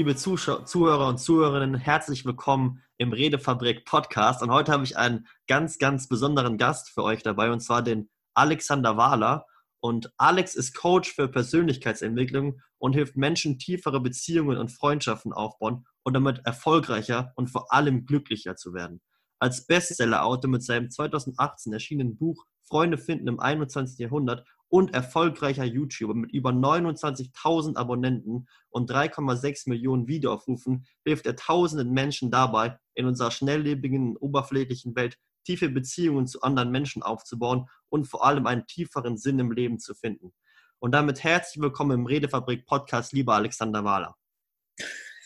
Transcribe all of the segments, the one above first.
liebe Zuschau Zuhörer und Zuhörerinnen, herzlich willkommen im Redefabrik Podcast. Und heute habe ich einen ganz, ganz besonderen Gast für euch dabei, und zwar den Alexander Wahler. Und Alex ist Coach für Persönlichkeitsentwicklung und hilft Menschen, tiefere Beziehungen und Freundschaften aufbauen und damit erfolgreicher und vor allem glücklicher zu werden. Als Bestseller-Autor mit seinem 2018 erschienenen Buch Freunde finden im 21. Jahrhundert und erfolgreicher YouTuber mit über 29.000 Abonnenten und 3,6 Millionen Videoaufrufen hilft er tausenden Menschen dabei, in unserer schnelllebigen, oberflächlichen Welt tiefe Beziehungen zu anderen Menschen aufzubauen und vor allem einen tieferen Sinn im Leben zu finden. Und damit herzlich willkommen im Redefabrik Podcast, lieber Alexander Wahler.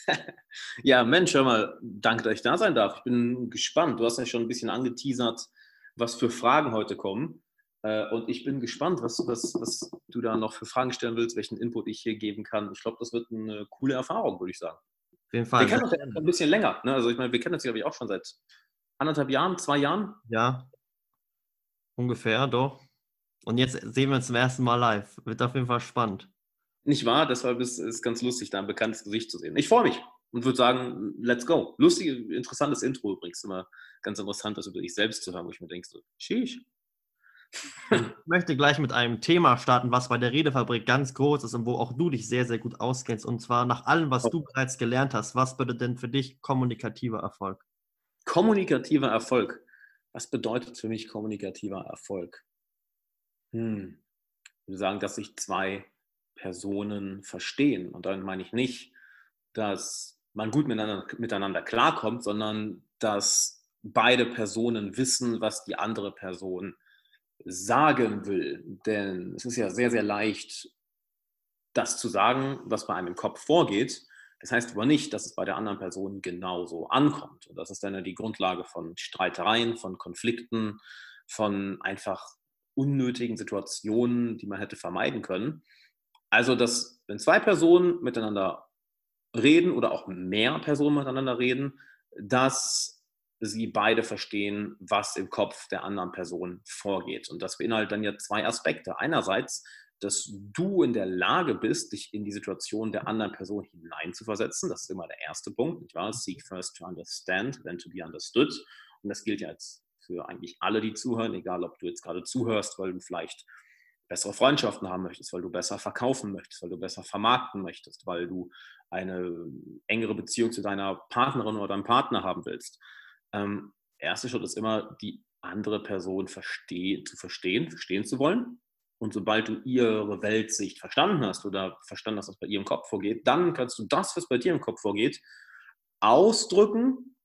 Ja, Mensch, hör mal, danke, dass ich da sein darf. Ich bin gespannt. Du hast ja schon ein bisschen angeteasert, was für Fragen heute kommen. Äh, und ich bin gespannt, was, was, was du da noch für Fragen stellen willst, welchen Input ich hier geben kann. Ich glaube, das wird eine coole Erfahrung, würde ich sagen. Auf jeden Fall. Wir kennen uns ja ein bisschen länger. Ne? Also ich meine, wir kennen uns, glaube ich, auch schon seit anderthalb Jahren, zwei Jahren. Ja, ungefähr, doch. Und jetzt sehen wir uns zum ersten Mal live. Wird auf jeden Fall spannend. Nicht wahr? Deshalb ist es ganz lustig, da ein bekanntes Gesicht zu sehen. Ich freue mich und würde sagen, let's go. Lustig, interessantes Intro übrigens. Immer ganz interessant, das über dich selbst zu hören, wo ich mir denke, so, sheesh. Ich möchte gleich mit einem Thema starten, was bei der Redefabrik ganz groß ist und wo auch du dich sehr, sehr gut auskennst. Und zwar nach allem, was du bereits gelernt hast, was bedeutet denn für dich kommunikativer Erfolg? Kommunikativer Erfolg. Was bedeutet für mich kommunikativer Erfolg? Hm. Ich würde sagen, dass sich zwei Personen verstehen. Und damit meine ich nicht, dass man gut miteinander, miteinander klarkommt, sondern dass beide Personen wissen, was die andere Person sagen will. Denn es ist ja sehr, sehr leicht, das zu sagen, was bei einem im Kopf vorgeht. Das heißt aber nicht, dass es bei der anderen Person genauso ankommt. Und das ist dann die Grundlage von Streitereien, von Konflikten, von einfach unnötigen Situationen, die man hätte vermeiden können. Also, dass wenn zwei Personen miteinander reden oder auch mehr Personen miteinander reden, dass sie beide verstehen, was im Kopf der anderen Person vorgeht. Und das beinhaltet dann ja zwei Aspekte. Einerseits, dass du in der Lage bist, dich in die Situation der anderen Person hineinzuversetzen. Das ist immer der erste Punkt, nicht wahr? Seek first to understand, then to be understood. Und das gilt ja jetzt für eigentlich alle, die zuhören, egal ob du jetzt gerade zuhörst, weil du vielleicht bessere Freundschaften haben möchtest, weil du besser verkaufen möchtest, weil du besser vermarkten möchtest, weil du eine engere Beziehung zu deiner Partnerin oder deinem Partner haben willst ähm, erster Schritt ist immer, die andere Person versteh zu verstehen, verstehen zu wollen. Und sobald du ihre Weltsicht verstanden hast oder verstanden hast, was bei ihrem Kopf vorgeht, dann kannst du das, was bei dir im Kopf vorgeht, ausdrücken,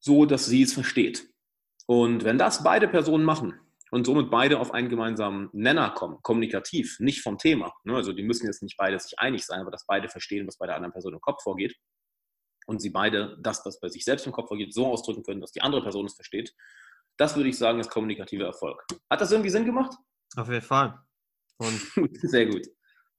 so dass sie es versteht. Und wenn das beide Personen machen und somit beide auf einen gemeinsamen Nenner kommen, kommunikativ, nicht vom Thema, ne, also die müssen jetzt nicht beide sich einig sein, aber dass beide verstehen, was bei der anderen Person im Kopf vorgeht, und sie beide das, was bei sich selbst im Kopf vorgeht, so ausdrücken können, dass die andere Person es versteht. Das würde ich sagen, ist kommunikativer Erfolg. Hat das irgendwie Sinn gemacht? Auf jeden Fall. Und Sehr gut.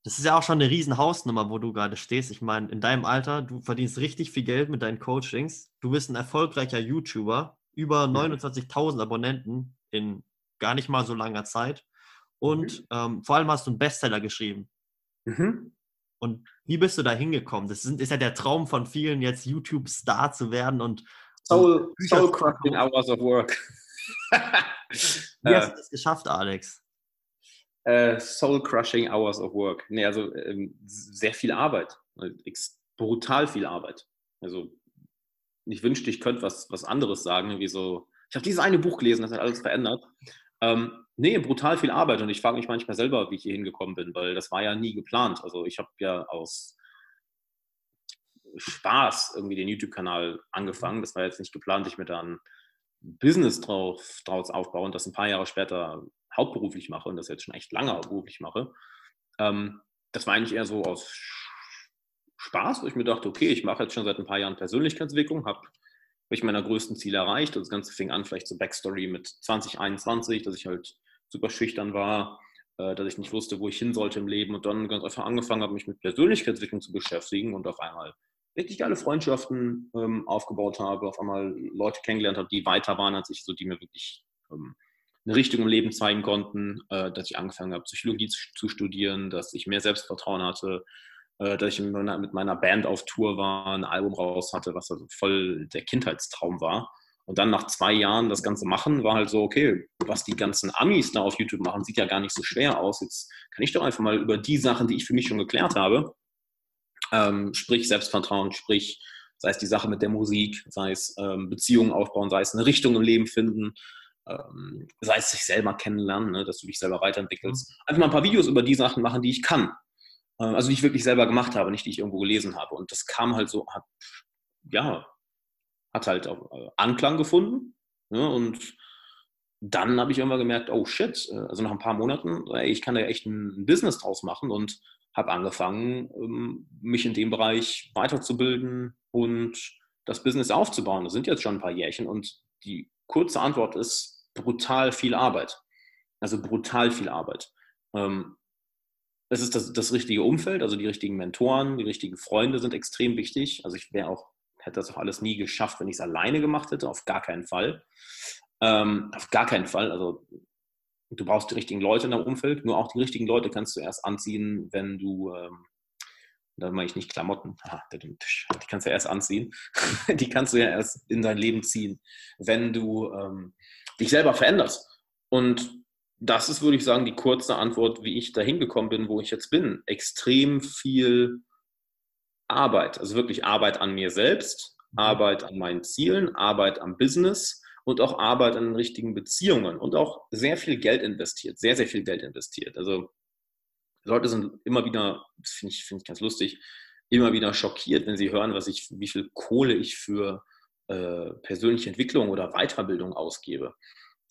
Das ist ja auch schon eine riesen Hausnummer, wo du gerade stehst. Ich meine, in deinem Alter, du verdienst richtig viel Geld mit deinen Coachings. Du bist ein erfolgreicher YouTuber, über 29.000 Abonnenten in gar nicht mal so langer Zeit. Und mhm. ähm, vor allem hast du einen Bestseller geschrieben. Mhm. Und wie bist du da hingekommen? Das ist, ja der Traum von vielen, jetzt YouTube-Star zu werden und. Soul, soul crushing hours of work. wie hast du das geschafft, Alex? Uh, soul crushing hours of work. Nee, also ähm, sehr viel Arbeit. Brutal viel Arbeit. Also ich wünschte, ich könnte was, was anderes sagen, wie so. Ich habe dieses eine Buch gelesen, das hat alles verändert. Ähm, nee, brutal viel Arbeit und ich frage mich manchmal selber, wie ich hier hingekommen bin, weil das war ja nie geplant. Also ich habe ja aus Spaß irgendwie den YouTube-Kanal angefangen. Das war jetzt nicht geplant, ich mir da ein Business drauf, draus aufbaue und das ein paar Jahre später hauptberuflich mache und das jetzt schon echt lange hauptberuflich mache. Ähm, das war eigentlich eher so aus Spaß, wo ich mir dachte, okay, ich mache jetzt schon seit ein paar Jahren Persönlichkeitsentwicklung, habe habe ich meiner größten Ziele erreicht. Das Ganze fing an vielleicht so Backstory mit 2021, dass ich halt super schüchtern war, äh, dass ich nicht wusste, wo ich hin sollte im Leben und dann ganz einfach angefangen habe, mich mit Persönlichkeitsentwicklung zu beschäftigen und auf einmal richtig geile Freundschaften ähm, aufgebaut habe, auf einmal Leute kennengelernt habe, die weiter waren als ich, so die mir wirklich ähm, eine Richtung im Leben zeigen konnten, äh, dass ich angefangen habe, Psychologie zu, zu, studieren, dass ich mehr Selbstvertrauen hatte, äh, dass ich mit meiner, mit meiner Band auf Tour war, ein Album raus hatte, was also voll der Kindheitstraum war. Und dann nach zwei Jahren das Ganze machen, war halt so, okay, was die ganzen Amis da auf YouTube machen, sieht ja gar nicht so schwer aus. Jetzt kann ich doch einfach mal über die Sachen, die ich für mich schon geklärt habe, ähm, sprich Selbstvertrauen, sprich, sei es die Sache mit der Musik, sei es ähm, Beziehungen aufbauen, sei es eine Richtung im Leben finden, ähm, sei es sich selber kennenlernen, ne, dass du dich selber weiterentwickelst. Mhm. Einfach mal ein paar Videos über die Sachen machen, die ich kann. Äh, also die ich wirklich selber gemacht habe, nicht die ich irgendwo gelesen habe. Und das kam halt so, hat, ja, hat halt auch äh, Anklang gefunden. Ne, und dann habe ich irgendwann gemerkt, oh shit, äh, also nach ein paar Monaten, ey, ich kann da echt ein Business draus machen und habe angefangen, ähm, mich in dem Bereich weiterzubilden und das Business aufzubauen. Das sind jetzt schon ein paar Jährchen und die kurze Antwort ist brutal viel Arbeit. Also brutal viel Arbeit. Ähm, es ist das, das richtige Umfeld, also die richtigen Mentoren, die richtigen Freunde sind extrem wichtig. Also ich wäre auch, hätte das auch alles nie geschafft, wenn ich es alleine gemacht hätte, auf gar keinen Fall. Ähm, auf gar keinen Fall. Also du brauchst die richtigen Leute in deinem Umfeld. Nur auch die richtigen Leute kannst du erst anziehen, wenn du, ähm, da meine ich nicht Klamotten, Aha, die kannst du ja erst anziehen. die kannst du ja erst in dein Leben ziehen, wenn du ähm, dich selber veränderst. Und das ist, würde ich sagen, die kurze Antwort, wie ich da hingekommen bin, wo ich jetzt bin. Extrem viel Arbeit, also wirklich Arbeit an mir selbst, mhm. Arbeit an meinen Zielen, Arbeit am Business und auch Arbeit an den richtigen Beziehungen und auch sehr viel Geld investiert, sehr, sehr viel Geld investiert. Also Leute sind immer wieder, das finde ich, find ich ganz lustig, immer wieder schockiert, wenn sie hören, was ich, wie viel Kohle ich für äh, persönliche Entwicklung oder Weiterbildung ausgebe.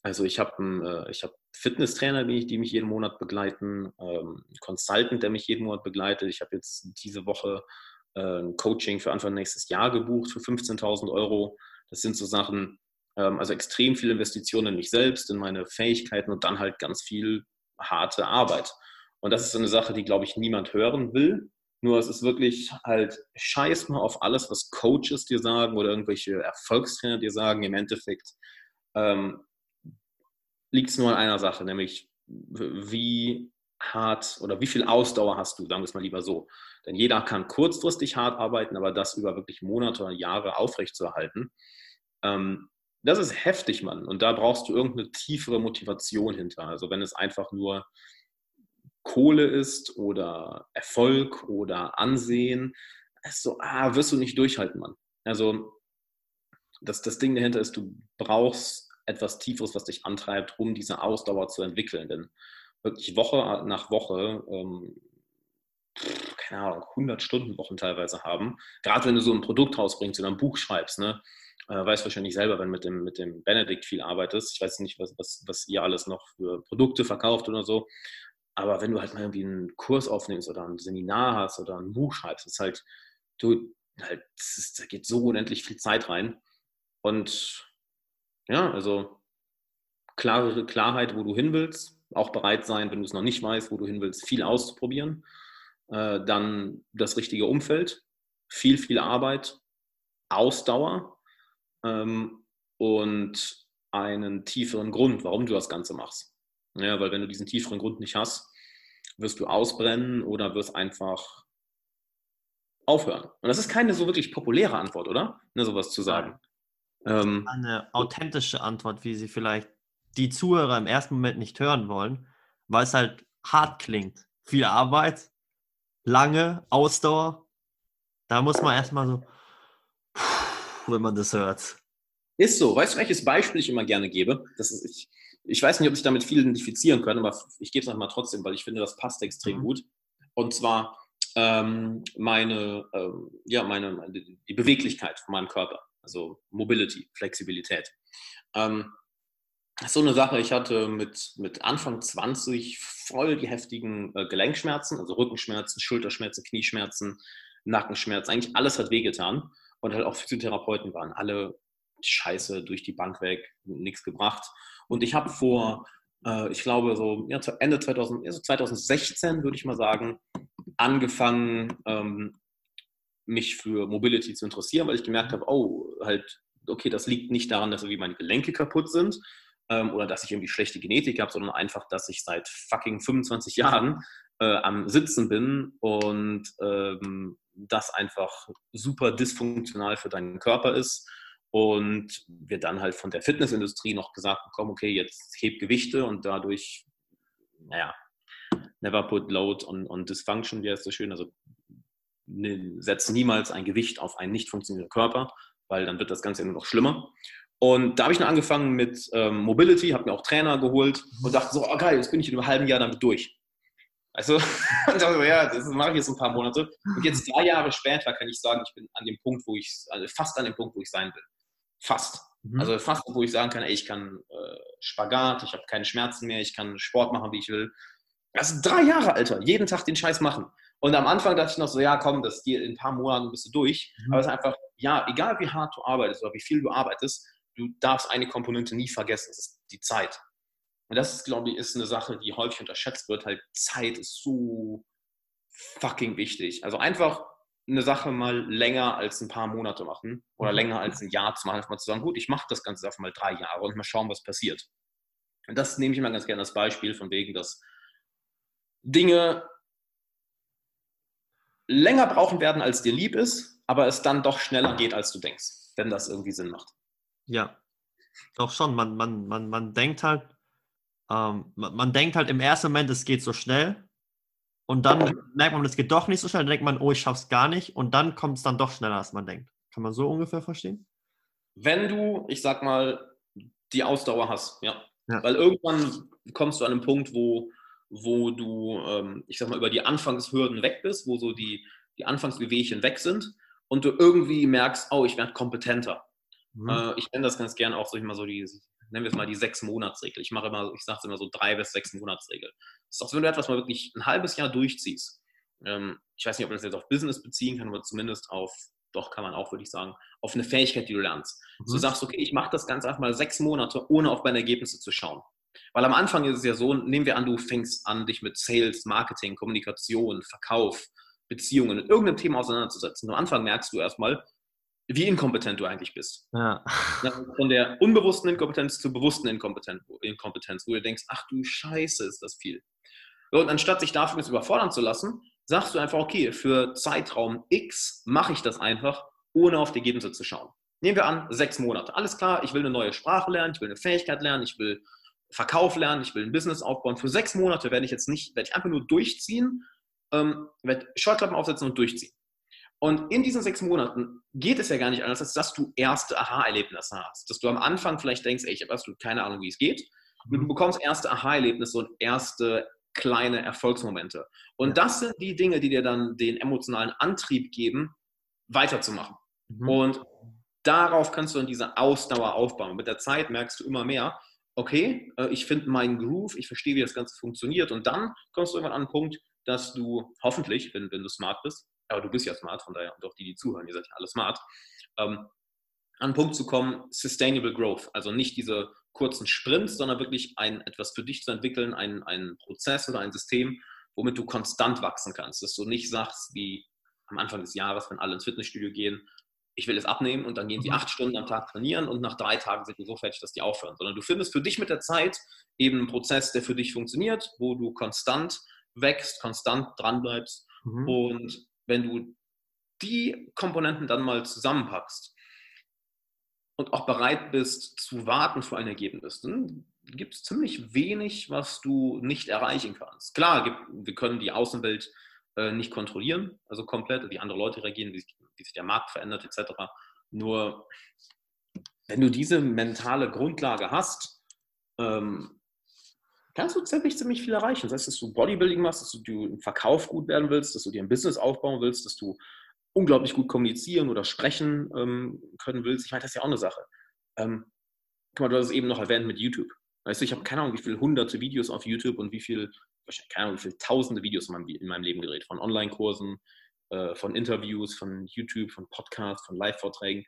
Also ich habe äh, hab Fitnesstrainer, die, die mich jeden Monat begleiten, ähm, Consultant, der mich jeden Monat begleitet. Ich habe jetzt diese Woche ein Coaching für Anfang nächstes Jahr gebucht für 15.000 Euro. Das sind so Sachen, ähm, also extrem viel Investitionen in mich selbst, in meine Fähigkeiten und dann halt ganz viel harte Arbeit. Und das ist so eine Sache, die, glaube ich, niemand hören will. Nur es ist wirklich halt scheiß mal auf alles, was Coaches dir sagen oder irgendwelche Erfolgstrainer dir sagen. Im Endeffekt ähm, liegt es nur an einer Sache, nämlich wie hart oder wie viel Ausdauer hast du, sagen wir es mal lieber so. Denn jeder kann kurzfristig hart arbeiten, aber das über wirklich Monate oder Jahre aufrechtzuerhalten, ähm, das ist heftig, Mann. Und da brauchst du irgendeine tiefere Motivation hinter. Also wenn es einfach nur Kohle ist oder Erfolg oder Ansehen, ist so, ah, wirst du nicht durchhalten, Mann. Also das, das Ding dahinter ist, du brauchst etwas Tieferes, was dich antreibt, um diese Ausdauer zu entwickeln. Denn wirklich Woche nach Woche, ähm, keine Ahnung, 100 Stunden Wochen teilweise haben. Gerade wenn du so ein Produkt rausbringst oder ein Buch schreibst, ne? äh, weißt wahrscheinlich selber, wenn mit dem, mit dem Benedikt viel arbeitest. Ich weiß nicht, was, was, was ihr alles noch für Produkte verkauft oder so. Aber wenn du halt mal irgendwie einen Kurs aufnimmst oder ein Seminar hast oder ein Buch schreibst, ist halt, du, halt, ist, da geht so unendlich viel Zeit rein. Und ja, also klare Klarheit, wo du hin willst, auch bereit sein, wenn du es noch nicht weißt, wo du hin willst, viel auszuprobieren. Äh, dann das richtige Umfeld, viel, viel Arbeit, Ausdauer, ähm, und einen tieferen Grund, warum du das Ganze machst. Ja, weil wenn du diesen tieferen Grund nicht hast, wirst du ausbrennen oder wirst einfach aufhören. Und das ist keine so wirklich populäre Antwort, oder? Ne, sowas zu sagen. Ähm, eine authentische Antwort, wie sie vielleicht die Zuhörer im ersten Moment nicht hören wollen, weil es halt hart klingt. Viel Arbeit, lange Ausdauer. Da muss man erstmal so wenn man das hört. Ist so. Weißt du, welches Beispiel ich immer gerne gebe? Das ist, ich, ich weiß nicht, ob sich damit viele identifizieren können, aber ich gebe es einfach mal trotzdem, weil ich finde, das passt extrem mhm. gut. Und zwar ähm, meine, ähm, ja, meine, die Beweglichkeit von meinem Körper, also Mobility, Flexibilität. Ähm, das ist so eine Sache, ich hatte mit, mit Anfang 20 voll die heftigen äh, Gelenkschmerzen, also Rückenschmerzen, Schulterschmerzen, Knieschmerzen, Nackenschmerzen, eigentlich alles hat wehgetan. Und halt auch Physiotherapeuten waren alle scheiße durch die Bank weg, nichts gebracht. Und ich habe vor, äh, ich glaube, so ja, Ende 2000, also 2016, würde ich mal sagen, angefangen, ähm, mich für Mobility zu interessieren, weil ich gemerkt habe, oh, halt, okay, das liegt nicht daran, dass irgendwie meine Gelenke kaputt sind ähm, oder dass ich irgendwie schlechte Genetik habe, sondern einfach, dass ich seit fucking 25 Jahren äh, am Sitzen bin und ähm, das einfach super dysfunktional für deinen Körper ist. Und wir dann halt von der Fitnessindustrie noch gesagt bekommen, okay, jetzt heb Gewichte und dadurch, naja, never put load on, on dysfunction, wie heißt das schön, also ne, setz niemals ein Gewicht auf einen nicht funktionierenden Körper, weil dann wird das Ganze nur noch schlimmer. Und da habe ich dann angefangen mit ähm, Mobility, habe mir auch Trainer geholt und dachte so, oh geil, jetzt bin ich in einem halben Jahr damit durch. Also, dachte, ja, das mache ich jetzt ein paar Monate. Und jetzt drei Jahre später kann ich sagen, ich bin an dem Punkt, wo ich, also fast an dem Punkt, wo ich sein will. Fast. Mhm. Also fast, wo ich sagen kann, ey, ich kann äh, Spagat, ich habe keine Schmerzen mehr, ich kann Sport machen, wie ich will. Das sind drei Jahre, Alter. Jeden Tag den Scheiß machen. Und am Anfang dachte ich noch so, ja, komm, das geht in ein paar Monaten bist du durch. Mhm. Aber es ist einfach, ja, egal wie hart du arbeitest oder wie viel du arbeitest, du darfst eine Komponente nie vergessen, das ist die Zeit. Und das, ist, glaube ich, ist eine Sache, die häufig unterschätzt wird. Halt, Zeit ist so fucking wichtig. Also einfach eine Sache mal länger als ein paar Monate machen oder mhm. länger als ein Jahr zu machen, einfach mal zu sagen, gut, ich mache das Ganze einfach mal drei Jahre und mal schauen, was passiert. Und das nehme ich immer ganz gerne als Beispiel, von wegen, dass Dinge länger brauchen werden, als dir lieb ist, aber es dann doch schneller geht, als du denkst, wenn das irgendwie Sinn macht. Ja, doch schon. Man, man, man, man denkt halt, ähm, man, man, denkt halt im ersten Moment, es geht so schnell. Und dann merkt man, es geht doch nicht so schnell. Dann denkt man, oh, ich schaff's gar nicht. Und dann kommt es dann doch schneller, als man denkt. Kann man so ungefähr verstehen? Wenn du, ich sag mal, die Ausdauer hast, ja. ja. Weil irgendwann kommst du an einen Punkt, wo, wo du, ähm, ich sag mal, über die Anfangshürden weg bist, wo so die, die Anfangsbewegchen weg sind und du irgendwie merkst, oh, ich werde kompetenter. Mhm. Äh, ich nenne das ganz gern auch so, ich mal so die, nennen wir es mal die sechs Monatsregel. Ich mache immer, ich sage es immer so drei bis sechs Monatsregel. Das ist auch, wenn du etwas mal wirklich ein halbes Jahr durchziehst. Ähm, ich weiß nicht, ob man das jetzt auf Business beziehen kann, aber zumindest auf, doch kann man auch, würde ich sagen, auf eine Fähigkeit, die du lernst. Mhm. Du sagst, okay, ich mache das ganz einfach mal sechs Monate, ohne auf meine Ergebnisse zu schauen. Weil am Anfang ist es ja so, nehmen wir an, du fängst an, dich mit Sales, Marketing, Kommunikation, Verkauf, Beziehungen, in irgendeinem Thema auseinanderzusetzen. Am Anfang merkst du erstmal, wie inkompetent du eigentlich bist. Ja. Von der unbewussten Inkompetenz zur bewussten Inkompetenz, wo du denkst, ach du Scheiße, ist das viel. Und anstatt sich dafür jetzt überfordern zu lassen, sagst du einfach, okay, für Zeitraum X mache ich das einfach, ohne auf die Ergebnisse zu schauen. Nehmen wir an, sechs Monate. Alles klar, ich will eine neue Sprache lernen, ich will eine Fähigkeit lernen, ich will Verkauf lernen, ich will ein Business aufbauen. Für sechs Monate werde ich jetzt nicht, werde ich einfach nur durchziehen, ähm, werde Scheuklappen aufsetzen und durchziehen. Und in diesen sechs Monaten geht es ja gar nicht anders, als dass du erste Aha-Erlebnisse hast. Dass du am Anfang vielleicht denkst, ey, ich habe absolut keine Ahnung, wie es geht. Und du mhm. bekommst erste Aha-Erlebnisse und erste kleine Erfolgsmomente. Und das sind die Dinge, die dir dann den emotionalen Antrieb geben, weiterzumachen. Mhm. Und darauf kannst du dann diese Ausdauer aufbauen. Mit der Zeit merkst du immer mehr, okay, äh, ich finde meinen Groove, ich verstehe, wie das Ganze funktioniert. Und dann kommst du irgendwann an einen Punkt, dass du hoffentlich, wenn, wenn du smart bist, aber du bist ja smart, von daher, und auch die, die zuhören, ihr seid ja alle smart, ähm, an einen Punkt zu kommen, Sustainable Growth. Also nicht diese kurzen Sprints, sondern wirklich ein, etwas für dich zu entwickeln, einen, einen Prozess oder ein System, womit du konstant wachsen kannst. Dass du nicht sagst, wie am Anfang des Jahres, wenn alle ins Fitnessstudio gehen, ich will es abnehmen und dann gehen sie mhm. acht Stunden am Tag trainieren und nach drei Tagen sind die so fertig, dass die aufhören. Sondern du findest für dich mit der Zeit eben einen Prozess, der für dich funktioniert, wo du konstant wächst, konstant dranbleibst mhm. und wenn du die Komponenten dann mal zusammenpackst und auch bereit bist zu warten für ein Ergebnis, dann gibt es ziemlich wenig, was du nicht erreichen kannst. Klar, wir können die Außenwelt äh, nicht kontrollieren, also komplett, wie andere Leute reagieren, wie sich, wie sich der Markt verändert etc. Nur wenn du diese mentale Grundlage hast, ähm, kannst du ziemlich, ziemlich viel erreichen. Das heißt, dass du Bodybuilding machst, dass du im Verkauf gut werden willst, dass du dir ein Business aufbauen willst, dass du unglaublich gut kommunizieren oder sprechen ähm, können willst. Ich meine, das ist ja auch eine Sache. Ähm, guck mal, du hast es eben noch erwähnt mit YouTube. Weißt du, ich habe keine Ahnung, wie viele hunderte Videos auf YouTube und wie viel, wahrscheinlich keine Ahnung, wie viele tausende Videos in meinem, in meinem Leben gedreht. Von Online-Kursen, äh, von Interviews, von YouTube, von Podcasts, von Live-Vorträgen.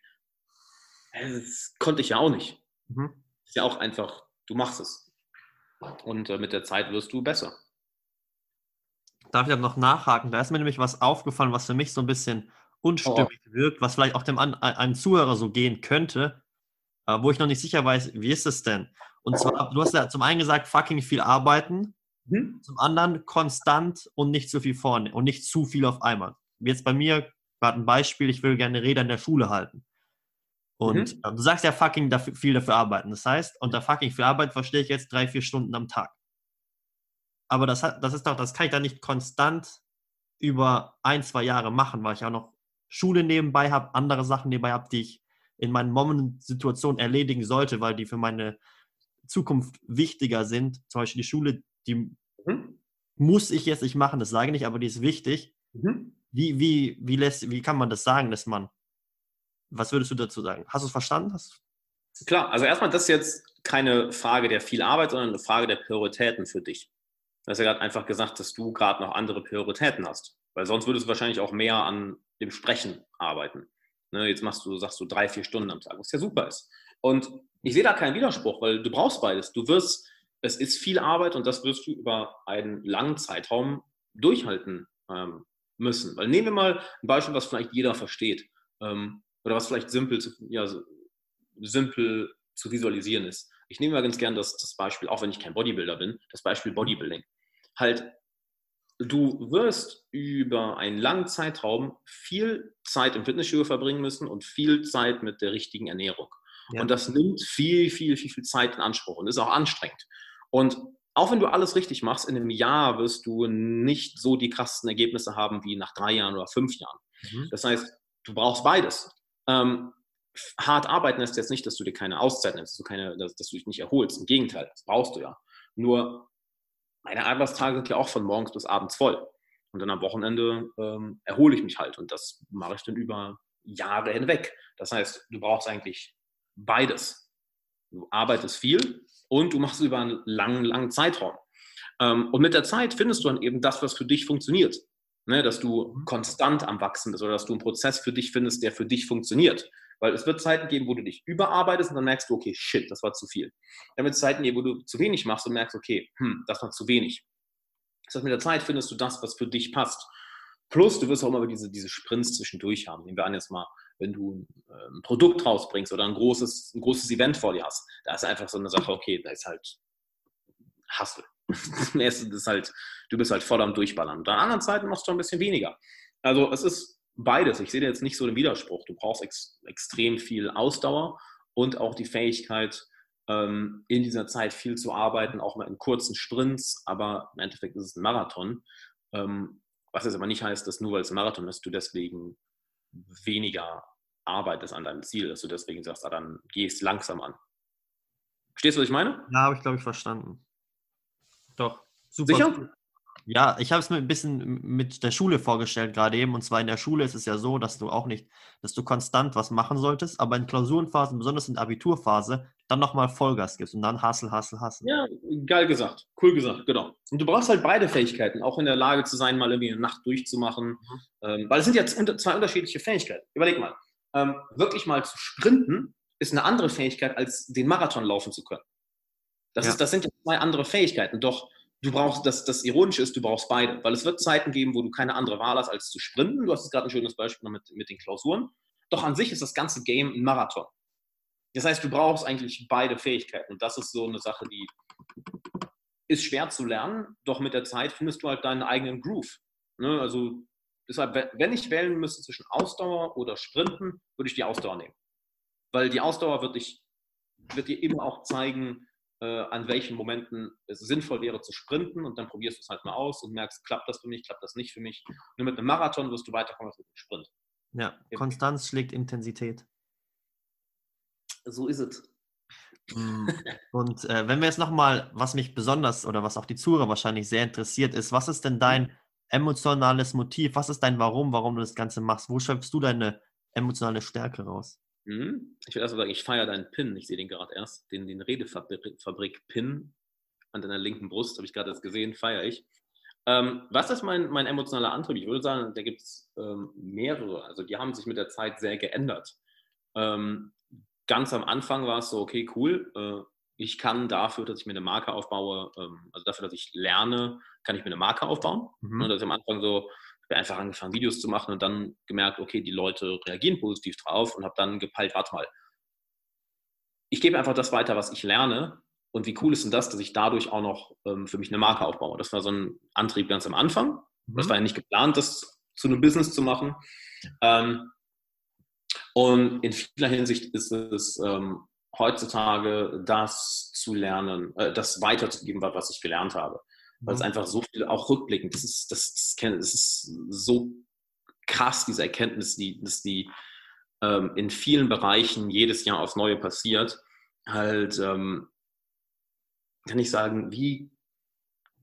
Das konnte ich ja auch nicht. Mhm. Ist ja auch einfach, du machst es. Und äh, mit der Zeit wirst du besser. Darf ich dann noch nachhaken? Da ist mir nämlich was aufgefallen, was für mich so ein bisschen unstimmig oh. wirkt, was vielleicht auch dem an, einem Zuhörer so gehen könnte, äh, wo ich noch nicht sicher weiß, wie ist es denn? Und zwar, du hast ja zum einen gesagt, fucking viel arbeiten, Mhm. Zum anderen konstant und nicht zu viel vorne und nicht zu viel auf einmal. Jetzt bei mir gerade ein Beispiel, ich will gerne Räder in der Schule halten. Und mhm. du sagst ja fucking dafür, viel dafür arbeiten. Das heißt, unter fucking viel Arbeit verstehe ich jetzt drei, vier Stunden am Tag. Aber das, hat, das ist doch, das kann ich dann nicht konstant über ein, zwei Jahre machen, weil ich auch noch Schule nebenbei habe, andere Sachen nebenbei habe, die ich in meinen Moment-Situationen erledigen sollte, weil die für meine Zukunft wichtiger sind. Zum Beispiel die Schule, die mhm. muss ich jetzt nicht machen, das sage ich nicht, aber die ist wichtig. Mhm. Wie, wie, wie, lässt, wie kann man das sagen, dass man, was würdest du dazu sagen? Hast du es verstanden? Hast Klar, also erstmal, das ist jetzt keine Frage der viel Arbeit, sondern eine Frage der Prioritäten für dich. Du hast ja gerade einfach gesagt, dass du gerade noch andere Prioritäten hast. Weil sonst würdest du wahrscheinlich auch mehr an dem Sprechen arbeiten. Ne, jetzt machst du, sagst du drei, vier Stunden am Tag, was ja super ist. Und ich sehe da keinen Widerspruch, weil du brauchst beides. Du wirst, es ist viel Arbeit und das wirst du über einen langen Zeitraum durchhalten ähm, müssen. Weil nehmen wir mal ein Beispiel, was vielleicht jeder versteht ähm, oder was vielleicht simpel zu, ja, simpel zu visualisieren ist. Ich nehme mal ganz gern das, das Beispiel, auch wenn ich kein Bodybuilder bin, das Beispiel Bodybuilding. Halt du wirst über einen langen Zeitraum viel Zeit im Fitnessstudio verbringen müssen und viel Zeit mit der richtigen Ernährung. Ja. Und das nimmt viel, viel, viel, viel Zeit in Anspruch und ist auch anstrengend. Und auch wenn du alles richtig machst, in einem Jahr wirst du nicht so die krassesten Ergebnisse haben wie nach drei Jahren oder fünf Jahren. Mhm. Das heißt, du brauchst beides. Ähm, hart arbeiten ist jetzt nicht, dass du dir keine Auszeit nimmst, dass du, keine, dass, dass du dich nicht erholst. Im Gegenteil, das brauchst du ja. Nur meine Arbeitstage sind ja auch von morgens bis abends voll. Und dann am Wochenende ähm, erhole ich mich halt. Und das mache ich dann über Jahre hinweg. Das heißt, du brauchst eigentlich beides. Du arbeitest viel und du machst es über einen langen, langen Zeitraum. Ähm, und mit der Zeit findest du dann eben das, was für dich funktioniert. Ne, dass du mhm. konstant am Wachsen bist oder dass du einen Prozess für dich findest, der für dich funktioniert. Weil es wird Zeiten geben, wo du dich überarbeitest und dann merkst du, okay, shit, das war zu viel. Dann wird es Zeiten geben, wo du zu wenig machst und merkst, okay, hm, das war zu wenig. Das heißt, mit der Zeit findest du das, was für dich passt. Plus, du wirst auch immer diese, diese Sprints zwischendurch haben. Nehmen wir an, jetzt mal, wenn du ein, äh, ein Produkt rausbringst oder ein großes, ein großes Event vor dir hast, da ist einfach so eine Sache, okay, da ist halt Das ist halt, du bist halt voll am Durchballern. Und an anderen Zeiten machst du ein bisschen weniger. Also es ist beides. Ich sehe jetzt nicht so den Widerspruch. Du brauchst ex extrem viel Ausdauer und auch die Fähigkeit, ähm, in dieser Zeit viel zu arbeiten, auch mal in kurzen Sprints, aber im Endeffekt ist es ein Marathon. Ähm, was jetzt aber nicht heißt, dass nur weil es ein Marathon ist, du deswegen weniger arbeitest an deinem Ziel, dass du deswegen sagst, ah, dann gehst langsam an. Verstehst du, was ich meine? Ja, habe ich, glaube ich, verstanden. Doch. Super. Sicher? Ja, ich habe es mir ein bisschen mit der Schule vorgestellt gerade eben. Und zwar in der Schule ist es ja so, dass du auch nicht, dass du konstant was machen solltest, aber in Klausurenphasen, besonders in der Abiturphase, dann nochmal Vollgas gibst und dann Hassel, Hassel, Hassel. Ja, geil gesagt. Cool gesagt, genau. Und du brauchst halt beide Fähigkeiten, auch in der Lage zu sein, mal irgendwie eine Nacht durchzumachen. Mhm. Ähm, weil es sind ja zwei unterschiedliche Fähigkeiten. Überleg mal. Ähm, wirklich mal zu sprinten ist eine andere Fähigkeit, als den Marathon laufen zu können. Das, ja. ist, das sind ja zwei andere Fähigkeiten. Doch du brauchst, das, das Ironische ist, du brauchst beide, weil es wird Zeiten geben, wo du keine andere Wahl hast, als zu sprinten. Du hast gerade ein schönes Beispiel mit, mit den Klausuren. Doch an sich ist das ganze Game ein Marathon. Das heißt, du brauchst eigentlich beide Fähigkeiten. Und das ist so eine Sache, die ist schwer zu lernen, doch mit der Zeit findest du halt deinen eigenen Groove. Ne? Also deshalb, wenn ich wählen müsste zwischen Ausdauer oder Sprinten, würde ich die Ausdauer nehmen. Weil die Ausdauer wird, dich, wird dir immer auch zeigen, an welchen Momenten es sinnvoll wäre zu sprinten und dann probierst du es halt mal aus und merkst, klappt das für mich, klappt das nicht für mich. Nur mit einem Marathon wirst du weiterkommen als mit einem Sprint. Ja, Konstanz schlägt Intensität. So ist es. Mm. Und äh, wenn wir jetzt nochmal, was mich besonders oder was auch die Zuhörer wahrscheinlich sehr interessiert ist, was ist denn dein emotionales Motiv? Was ist dein Warum, warum du das Ganze machst? Wo schöpfst du deine emotionale Stärke raus? Mhm. Ich will erst mal sagen, ich feiere deinen Pin. Ich sehe den gerade erst. Den, den Redefabrik-Pin an deiner linken Brust, habe ich gerade erst gesehen, feiere ich. Ähm, was ist mein, mein emotionaler Antrieb? Ich würde sagen, da gibt es ähm, mehrere. Also die haben sich mit der Zeit sehr geändert. Ähm, ganz am Anfang war es so, okay, cool. Äh, ich kann dafür, dass ich mir eine Marke aufbaue, ähm, also dafür, dass ich lerne, kann ich mir eine Marke aufbauen. Mhm. Ne, dass ich am Anfang so, habe einfach angefangen, Videos zu machen und dann gemerkt, okay, die Leute reagieren positiv drauf und habe dann gepeilt, warte mal, ich gebe einfach das weiter, was ich lerne Und wie cool ist denn das, dass ich dadurch auch noch ähm, für mich eine Marke aufbaue? Das war so ein Antrieb ganz am Anfang. Mhm. Das war ja nicht geplant, das zu einem Business zu machen. Ähm, und in vieler Hinsicht ist es ähm, heutzutage das zu lernen, äh, das weiterzugeben, was ich gelernt habe. Weil es mhm. einfach so viel, auch rückblickend, das ist, das, das ist so krass, diese Erkenntnis, die, dass die ähm, in vielen Bereichen jedes Jahr aufs Neue passiert. Halt, ähm, kann ich sagen, wie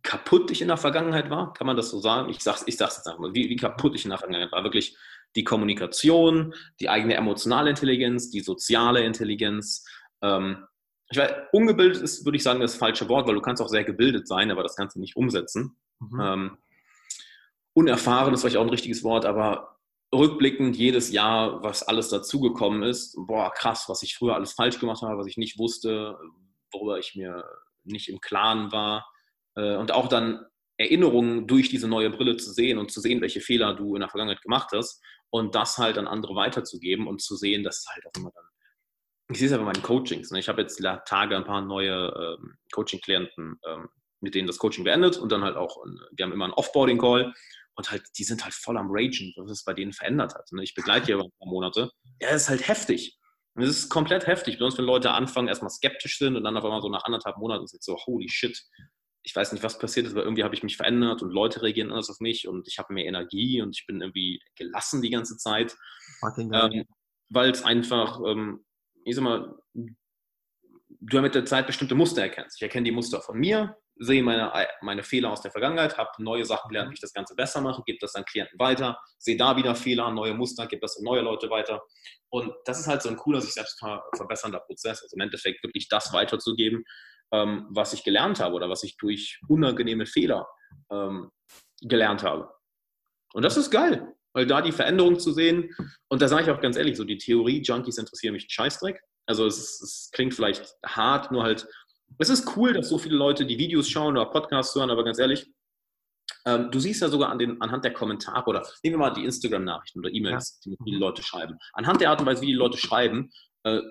kaputt ich in der Vergangenheit war, kann man das so sagen? Ich sag's, ich sag's jetzt einfach mal, wie, wie kaputt ich in der Vergangenheit war. Wirklich die Kommunikation, die eigene emotionale Intelligenz, die soziale Intelligenz. Ähm, ich weiß, ungebildet ist, würde ich sagen, das falsche Wort, weil du kannst auch sehr gebildet sein, aber das kannst du nicht umsetzen. Mhm. Ähm, unerfahren ist vielleicht auch ein richtiges Wort, aber rückblickend jedes Jahr, was alles dazugekommen ist, boah, krass, was ich früher alles falsch gemacht habe, was ich nicht wusste, worüber ich mir nicht im Klaren war. Äh, und auch dann Erinnerungen durch diese neue Brille zu sehen und zu sehen, welche Fehler du in der Vergangenheit gemacht hast und das halt an andere weiterzugeben und zu sehen, dass halt auch immer dann. Ich sehe es ja bei meinen Coachings. Ne? Ich habe jetzt Tage ein paar neue ähm, Coaching-Klienten, ähm, mit denen das Coaching beendet und dann halt auch, wir haben immer einen Offboarding-Call und halt, die sind halt voll am Ragen, was es bei denen verändert hat. Ne? Ich begleite über ein paar Monate. Ja, das ist halt heftig. Es ist komplett heftig. Bei uns, wenn Leute anfangen, erstmal skeptisch sind und dann auf einmal so nach anderthalb Monaten sind so, holy shit, ich weiß nicht, was passiert ist, aber irgendwie habe ich mich verändert und Leute reagieren anders auf mich und ich habe mehr Energie und ich bin irgendwie gelassen die ganze Zeit. Ähm, Weil es einfach, ähm, ich sag mal, du mit der Zeit bestimmte Muster erkennst. Ich erkenne die Muster von mir, sehe meine, meine Fehler aus der Vergangenheit, habe neue Sachen gelernt, wie ich das Ganze besser mache, gebe das an Klienten weiter, sehe da wieder Fehler, neue Muster, gebe das an neue Leute weiter. Und das ist halt so ein cooler, sich selbst verbessernder Prozess. Also im Endeffekt wirklich das weiterzugeben, ähm, was ich gelernt habe oder was ich durch unangenehme Fehler ähm, gelernt habe. Und das ist geil, weil da die Veränderung zu sehen, und da sage ich auch ganz ehrlich, so die Theorie-Junkies interessieren mich einen Scheißdreck. Also es, ist, es klingt vielleicht hart, nur halt es ist cool, dass so viele Leute die Videos schauen oder Podcasts hören, aber ganz ehrlich, ähm, du siehst ja sogar an den, anhand der Kommentare oder nehmen wir mal die Instagram-Nachrichten oder E-Mails, die viele Leute schreiben. Anhand der Art und Weise, wie die Leute schreiben, äh,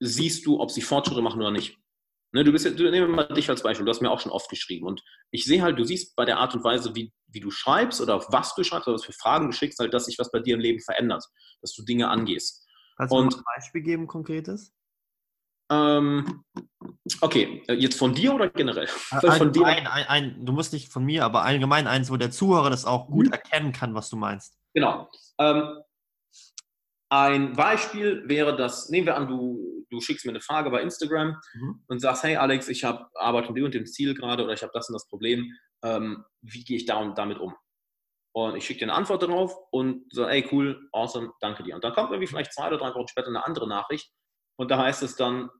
siehst du, ob sie Fortschritte machen oder nicht. Ne, du bist ja, du, nehmen wir mal dich als Beispiel, du hast mir auch schon oft geschrieben und ich sehe halt, du siehst bei der Art und Weise, wie, wie du schreibst oder auf was du schreibst oder was für Fragen du schickst, halt, dass sich was bei dir im Leben verändert, dass du Dinge angehst. Kannst du und, ein Beispiel geben, konkretes? Ähm, okay, äh, jetzt von dir oder generell? Ein, von dir? Ein, ein, ein, du musst nicht von mir, aber allgemein eins, wo der Zuhörer das auch gut mhm. erkennen kann, was du meinst. Genau. Ähm, ein Beispiel wäre das, nehmen wir an, du, du schickst mir eine Frage bei Instagram mhm. und sagst, hey Alex, ich habe arbeite mit dem und dem Ziel gerade oder ich habe das und das Problem, ähm, wie gehe ich da und damit um? Und ich schicke dir eine Antwort darauf und so, hey cool, awesome, danke dir. Und dann kommt irgendwie vielleicht zwei oder drei Wochen später eine andere Nachricht und da heißt es dann,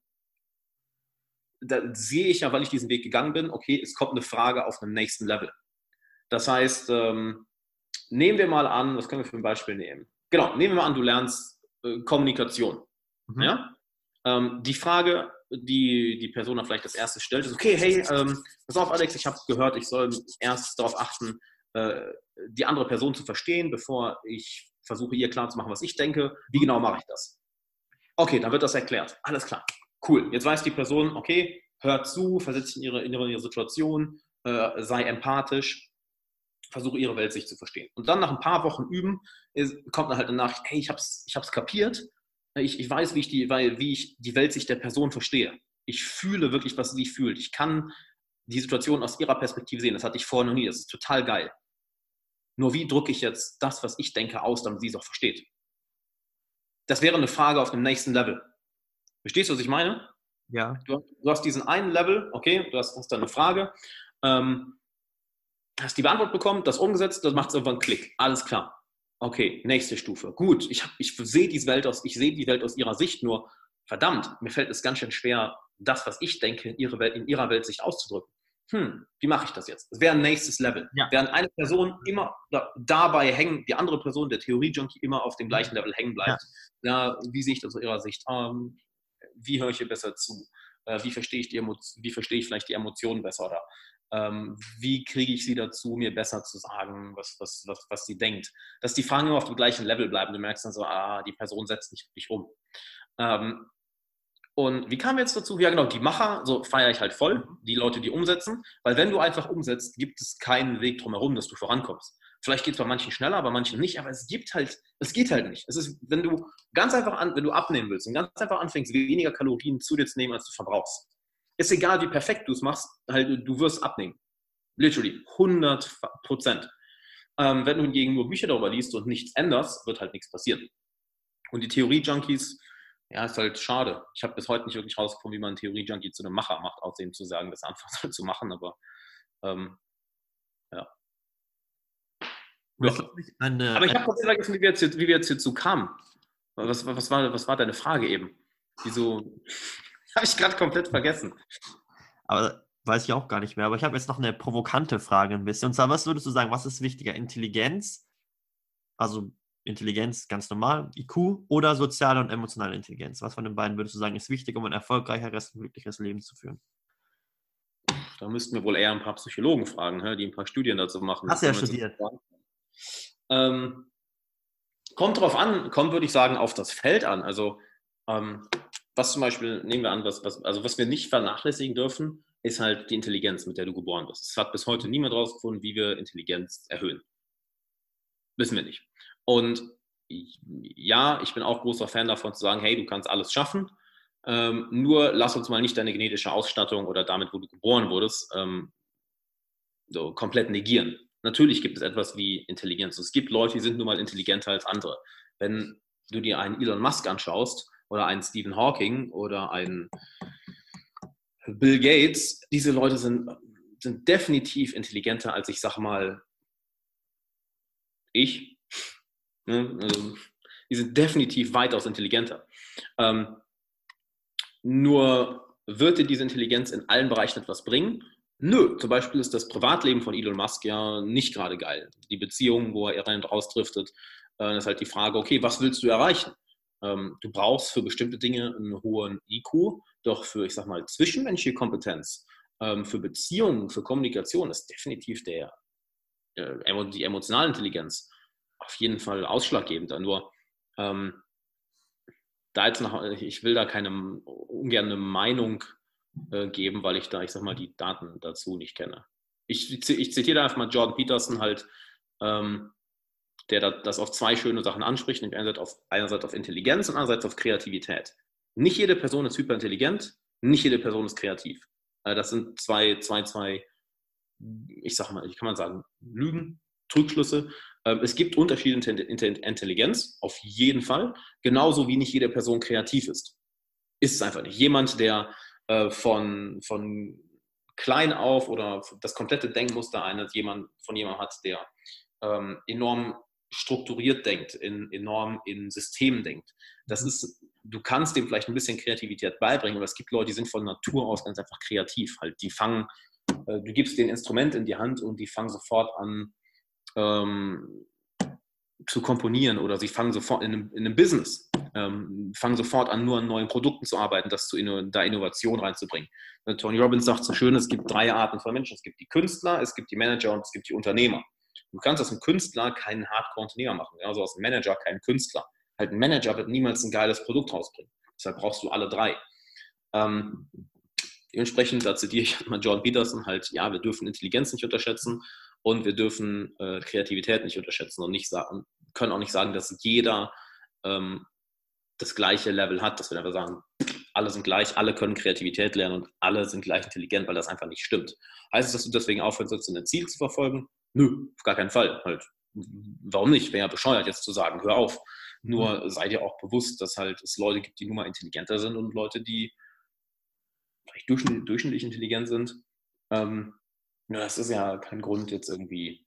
da sehe ich ja, weil ich diesen Weg gegangen bin, okay, es kommt eine Frage auf einem nächsten Level. Das heißt, ähm, nehmen wir mal an, was können wir für ein Beispiel nehmen? Genau, nehmen wir mal an, du lernst äh, Kommunikation. Mhm. Ja? Ähm, die Frage, die die Person dann vielleicht das erste stellt, ist, okay, hey, ähm, pass auf, Alex, ich habe gehört, ich soll erst darauf achten, äh, die andere Person zu verstehen, bevor ich versuche, ihr klarzumachen, was ich denke. Wie genau mache ich das? Okay, dann wird das erklärt. Alles klar. Cool. Jetzt weiß die Person, okay, hört zu, versetzt in ihre, in ihre Situation, äh, sei empathisch, versuche ihre Welt sich zu verstehen. Und dann nach ein paar Wochen üben, ist, kommt dann halt eine Nachricht, hey, ich hab's, ich hab's kapiert, ich, ich weiß, wie ich, die, weil, wie ich die Weltsicht der Person verstehe. Ich fühle wirklich, was sie fühlt. Ich kann die Situation aus ihrer Perspektive sehen. Das hatte ich vorher noch nie. Das ist total geil. Nur wie drücke ich jetzt das, was ich denke, aus, damit sie es auch versteht? Das wäre eine Frage auf dem nächsten Level. Verstehst du, was ich meine? Ja. Du, du hast diesen einen Level, okay, du hast, hast da eine Frage, ähm, hast die Beantwortung bekommen, das umgesetzt, das macht es irgendwann Klick. Alles klar. Okay, nächste Stufe. Gut, ich, ich sehe die Welt aus, ich sehe die Welt aus ihrer Sicht, nur verdammt, mir fällt es ganz schön schwer, das, was ich denke, in, ihre Welt, in ihrer Welt sich auszudrücken. Hm, wie mache ich das jetzt? Das wäre ein nächstes Level. Ja. Während eine Person immer dabei hängen, die andere Person, der Theorie-Junkie, immer auf dem gleichen Level hängen bleibt. Ja. ja wie sehe ich das aus ihrer Sicht? Ähm, wie höre ich ihr besser zu? Äh, wie verstehe ich die wie verstehe ich vielleicht die Emotionen besser oder ähm, wie kriege ich sie dazu, mir besser zu sagen, was, was, was, was sie denkt? Dass die Fragen immer auf dem gleichen Level bleiben. Du merkst dann so, ah, die Person setzt nicht wirklich um. Ähm, Und wie kam jetzt dazu? Ja, genau, die Macher, so feiere ich halt voll, die Leute, die umsetzen, weil wenn du einfach umsetzt, gibt es keinen Weg drumherum, dass du vorankommst. Vielleicht geht es bei manchen schneller, bei manchen nicht, aber es gibt halt, es geht halt nicht. Es ist, wenn du ganz einfach an, wenn du abnehmen willst und ganz einfach anfängst, weniger Kalorien zu dir zu nehmen, als du verbrauchst. Ist egal, wie perfekt du es machst, halt, du wirst abnehmen. Literally, 100 Prozent. Ähm, wenn du hingegen nur Bücher darüber liest und nichts änderst, wird halt nichts passieren. Und die Theorie-Junkies, ja, ist halt schade. Ich habe bis heute nicht wirklich rausgefunden, wie man einen Theorie-Junkie zu einem Macher macht, außer ihm zu sagen, das einfach so zu machen, aber ähm, ja. ja. Eine, aber ich habe trotzdem vergessen, wie wir, jetzt, wie wir jetzt hierzu kamen. Was, was, war, was war deine Frage eben? Wieso? habe ich gerade komplett vergessen. Aber weiß ich auch gar nicht mehr. Aber ich habe jetzt noch eine provokante Frage ein bisschen. Und zwar, was würdest du sagen, was ist wichtiger? Intelligenz, also Intelligenz ganz normal, IQ oder soziale und emotionale Intelligenz? Was von den beiden würdest du sagen, ist wichtig, um ein erfolgreicheres und glücklicheres Leben zu führen? Da müssten wir wohl eher ein paar Psychologen fragen, die ein paar Studien dazu machen. Hast du ja studiert. Ähm, kommt darauf an, kommt, würde ich sagen, auf das Feld an. Also, ähm, was zum Beispiel, nehmen wir an, was, was, also was wir nicht vernachlässigen dürfen, ist halt die Intelligenz, mit der du geboren bist. Es hat bis heute niemand rausgefunden, wie wir Intelligenz erhöhen. Wissen wir nicht. Und ja, ich bin auch großer Fan davon zu sagen, hey, du kannst alles schaffen. Ähm, nur lass uns mal nicht deine genetische Ausstattung oder damit, wo du geboren wurdest, ähm, so komplett negieren. Natürlich gibt es etwas wie Intelligenz. Es gibt Leute, die sind nun mal intelligenter als andere. Wenn du dir einen Elon Musk anschaust oder einen Stephen Hawking oder einen Bill Gates, diese Leute sind, sind definitiv intelligenter als ich sag mal ich Ne? Also, die sind definitiv weitaus intelligenter. Ähm, nur wird dir diese Intelligenz in allen Bereichen etwas bringen? Nö, zum Beispiel ist das Privatleben von Elon Musk ja nicht gerade geil. Die Beziehung, wo er rein und rausdriftet, äh, ist halt die Frage, okay, was willst du erreichen? Ähm, du brauchst für bestimmte Dinge einen hohen IQ, doch für, ich sag mal, zwischenmenschliche Kompetenz, ähm, für Beziehungen, für Kommunikation ist definitiv der, äh, die emotionale Intelligenz auf jeden Fall ausschlaggebend. Nur ähm, da jetzt noch, ich will da keine ungern eine Meinung äh, geben, weil ich da, ich sag mal, die Daten dazu nicht kenne. Ich, ich zitiere da einfach mal Jordan Peterson halt, ähm, der das auf zwei schöne Sachen anspricht, nämlich einerseits auf, einerseits auf Intelligenz und andererseits auf Kreativität. Nicht jede Person ist hyperintelligent, nicht jede Person ist kreativ. Äh, das sind zwei, zwei, zwei, ich sag mal, ich kann man sagen, Lügen, Trugschlüsse. Ähm, es gibt Unterschiede in Intelligenz, auf jeden Fall, genauso wie nicht jede Person kreativ ist. Ist es einfach nicht. Jemand, der äh, von, von klein auf oder das komplette Denkmuster eines jemand, von jemandem hat, der ähm, enorm strukturiert denkt, in, enorm in Systemen denkt. Das ist, du kannst dem vielleicht ein bisschen Kreativität beibringen, aber es gibt Leute, die sind von Natur aus ganz einfach kreativ. Halt, die fangen, äh, du gibst denen Instrument in die Hand und die fangen sofort an, ähm, zu komponieren oder sie fangen sofort in einem, in einem Business, ähm, fangen sofort an, nur an neuen Produkten zu arbeiten, das zu da Innovation reinzubringen. Äh, Tony Robbins sagt so schön, es gibt drei Arten von Menschen. Es gibt die Künstler, es gibt die Manager und es gibt die Unternehmer. Du kannst aus einem Künstler keinen Hardcore-Unternehmer machen, also aus einem Manager keinen Künstler. Halt ein Manager wird niemals ein geiles Produkt rausbringen. Deshalb brauchst du alle drei. Ähm, dementsprechend, da zitiere ich mal John Peterson, halt, ja, wir dürfen Intelligenz nicht unterschätzen und wir dürfen äh, Kreativität nicht unterschätzen und nicht sagen, können auch nicht sagen, dass jeder ähm, das gleiche Level hat, dass wir einfach sagen, alle sind gleich, alle können Kreativität lernen und alle sind gleich intelligent, weil das einfach nicht stimmt. Heißt es, dass du deswegen aufhören sollst, ein Ziel zu verfolgen? Nö, auf gar keinen Fall. Halt, warum nicht? Wäre ja bescheuert, jetzt zu sagen, hör auf. Nur mhm. sei dir auch bewusst, dass halt es Leute gibt, die nun mal intelligenter sind und Leute, die vielleicht durchschnittlich, durchschnittlich intelligent sind. Ähm, ja, das ist ja kein Grund, jetzt irgendwie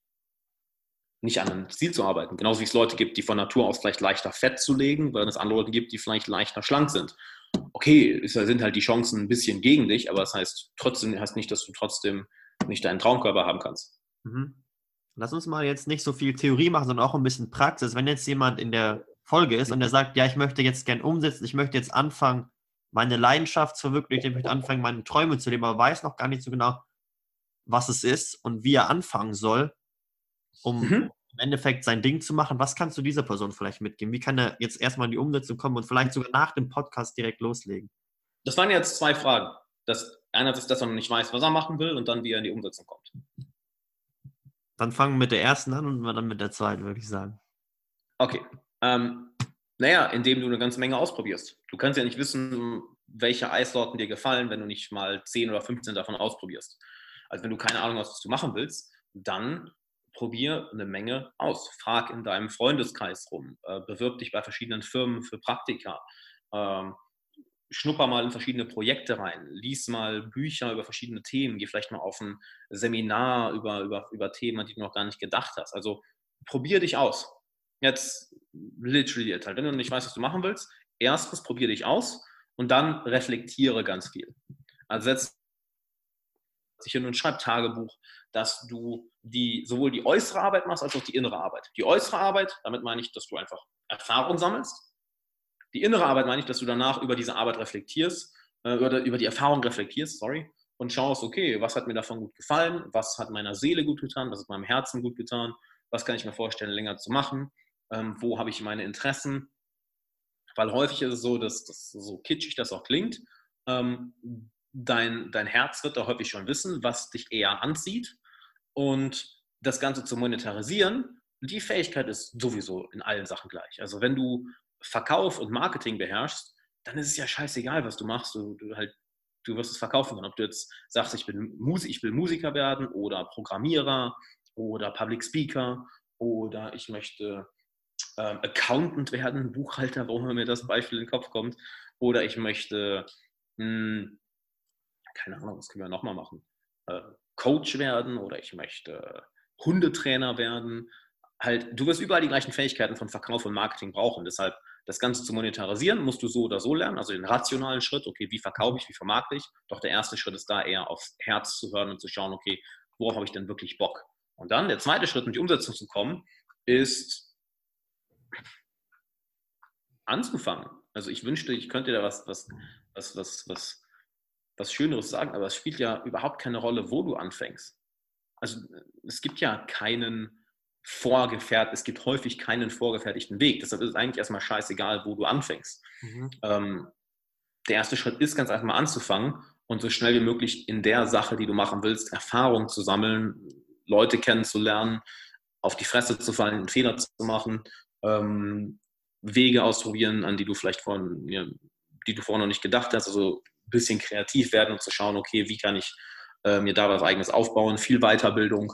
nicht an einem Ziel zu arbeiten. Genauso wie es Leute gibt, die von Natur aus vielleicht leichter Fett zu legen, weil es andere Leute gibt, die vielleicht leichter schlank sind. Okay, es sind halt die Chancen ein bisschen gegen dich, aber das heißt trotzdem heißt nicht, dass du trotzdem nicht deinen Traumkörper haben kannst. Mhm. Lass uns mal jetzt nicht so viel Theorie machen, sondern auch ein bisschen Praxis. Wenn jetzt jemand in der Folge ist und der sagt, ja, ich möchte jetzt gern umsetzen, ich möchte jetzt anfangen, meine Leidenschaft zu verwirklichen, ich möchte anfangen, meine Träume zu leben, aber weiß noch gar nicht so genau, was es ist und wie er anfangen soll, um mhm. im Endeffekt sein Ding zu machen. Was kannst du dieser Person vielleicht mitgeben? Wie kann er jetzt erstmal in die Umsetzung kommen und vielleicht sogar nach dem Podcast direkt loslegen? das waren jetzt zwei Fragen. Das, einer ist, dass er noch nicht weiß, was er machen will und dann, wie er in die Umsetzung kommt. Dann fangen wir mit der ersten an und dann mit der zweiten, würde ich sagen. Okay. Ähm, naja, indem du eine ganze Menge ausprobierst. Du kannst ja nicht wissen, welche Eissorten dir gefallen, wenn du nicht mal 10 oder 15 davon ausprobierst. Also wenn du keine Ahnung hast, was du machen willst, dann probier eine Menge aus. Frag in deinem Freundeskreis rum. Äh, bewirb dich bei verschiedenen Firmen für Praktika. Ähm, schnupper mal in verschiedene Projekte rein, lies mal Bücher über verschiedene Themen, geh vielleicht mal auf ein Seminar über, über, über Themen, an die du noch gar nicht gedacht hast. Also probier dich aus. Jetzt literally halt. Wenn du nicht weißt, was du machen willst, erstens probier dich aus und dann reflektiere ganz viel. Also setz dich hin und schreib Tagebuch, dass du die, sowohl die äußere Arbeit machst, als auch die innere Arbeit. Die äußere Arbeit, damit meine ich, dass du einfach Erfahrung sammelst die innere Arbeit meine ich, dass du danach über diese Arbeit reflektierst, äh, oder über die Erfahrung reflektierst, sorry, und schaust, okay, was hat mir davon gut gefallen, was hat meiner Seele gut getan, was hat meinem Herzen gut getan, was kann ich mir vorstellen, länger zu machen, ähm, wo habe ich meine Interessen, weil häufig ist es so, dass das so kitschig das auch klingt, ähm, dein, dein Herz wird da häufig schon wissen, was dich eher anzieht. Und das Ganze zu monetarisieren, die Fähigkeit ist sowieso in allen Sachen gleich. Also wenn du Verkauf und Marketing beherrschst, dann ist es ja scheißegal, was du machst. Du, du, halt, du wirst es verkaufen können. Ob du jetzt sagst, ich, bin Musik, ich will Musiker werden oder Programmierer oder Public Speaker oder ich möchte ähm, Accountant werden, Buchhalter, warum mir das Beispiel in den Kopf kommt. Oder ich möchte, mh, hm, keine Ahnung, was können wir nochmal machen? Äh, Coach werden oder ich möchte Hundetrainer werden. Halt, du wirst überall die gleichen Fähigkeiten von Verkauf und Marketing brauchen. Deshalb das Ganze zu monetarisieren, musst du so oder so lernen, also den rationalen Schritt, okay, wie verkaufe ich, wie vermarkte ich. Doch der erste Schritt ist da eher aufs Herz zu hören und zu schauen, okay, worauf habe ich denn wirklich Bock? Und dann der zweite Schritt, in die Umsetzung zu kommen, ist anzufangen. Also ich wünschte, ich könnte da was, was, was, was, was, was Schöneres sagen, aber es spielt ja überhaupt keine Rolle, wo du anfängst. Also es gibt ja keinen vorgefertigt, es gibt häufig keinen vorgefertigten Weg. Deshalb ist es eigentlich erstmal scheißegal, wo du anfängst. Mhm. Ähm, der erste Schritt ist ganz einfach mal anzufangen und so schnell wie möglich in der Sache, die du machen willst, Erfahrung zu sammeln, Leute kennenzulernen, auf die Fresse zu fallen, einen Fehler zu machen, ähm, Wege ausprobieren, an die du vielleicht vorhin, ja, die du vorher noch nicht gedacht hast, also ein bisschen kreativ werden und zu schauen, okay, wie kann ich äh, mir da was eigenes aufbauen, viel Weiterbildung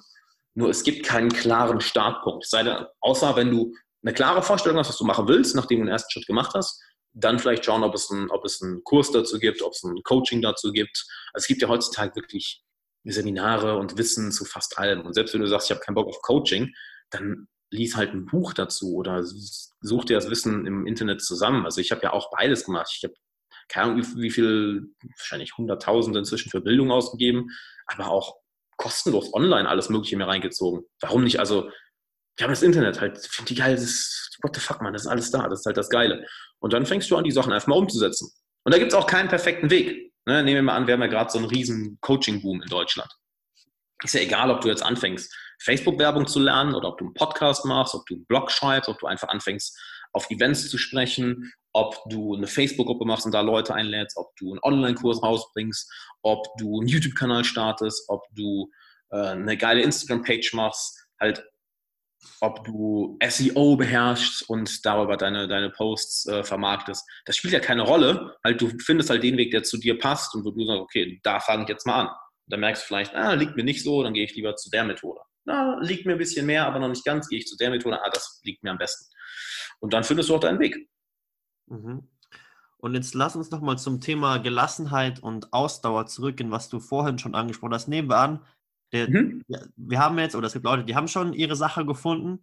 nur es gibt keinen klaren Startpunkt. Sei denn, außer wenn du eine klare Vorstellung hast, was du machen willst, nachdem du den ersten Schritt gemacht hast, dann vielleicht schauen, ob es, ein, ob es einen Kurs dazu gibt, ob es ein Coaching dazu gibt. Also es gibt ja heutzutage wirklich Seminare und Wissen zu fast allem. Und selbst wenn du sagst, ich habe keinen Bock auf Coaching, dann lies halt ein Buch dazu oder such dir das Wissen im Internet zusammen. Also ich habe ja auch beides gemacht. Ich habe keine Ahnung, wie viel, wahrscheinlich Hunderttausende inzwischen für Bildung ausgegeben, aber auch kostenlos online alles Mögliche mir reingezogen. Warum nicht? Also, wir haben das Internet halt, finde ich geil, das ist, what the fuck, man, das ist alles da, das ist halt das Geile. Und dann fängst du an, die Sachen einfach mal umzusetzen. Und da gibt es auch keinen perfekten Weg. Ne? Nehmen wir mal an, wir haben ja gerade so einen riesen Coaching-Boom in Deutschland. Ist ja egal, ob du jetzt anfängst, Facebook-Werbung zu lernen oder ob du einen Podcast machst, ob du einen Blog schreibst, ob du einfach anfängst, auf Events zu sprechen, ob du eine Facebook-Gruppe machst und da Leute einlädst, ob du einen Online-Kurs rausbringst, ob du einen YouTube-Kanal startest, ob du äh, eine geile Instagram-Page machst, halt ob du SEO beherrschst und darüber deine, deine Posts äh, vermarktest. Das spielt ja keine Rolle. Halt, du findest halt den Weg, der zu dir passt und wo du sagst, okay, da fange ich jetzt mal an. Und dann merkst du vielleicht, ah, liegt mir nicht so, dann gehe ich lieber zu der Methode. Na, liegt mir ein bisschen mehr, aber noch nicht ganz, gehe ich zu der Methode, ah, das liegt mir am besten. Und dann findest du auch deinen Weg. Mhm. Und jetzt lass uns nochmal zum Thema Gelassenheit und Ausdauer zurückgehen, was du vorhin schon angesprochen hast. Nehmen wir an, der, mhm. wir haben jetzt, oder es gibt Leute, die haben schon ihre Sache gefunden.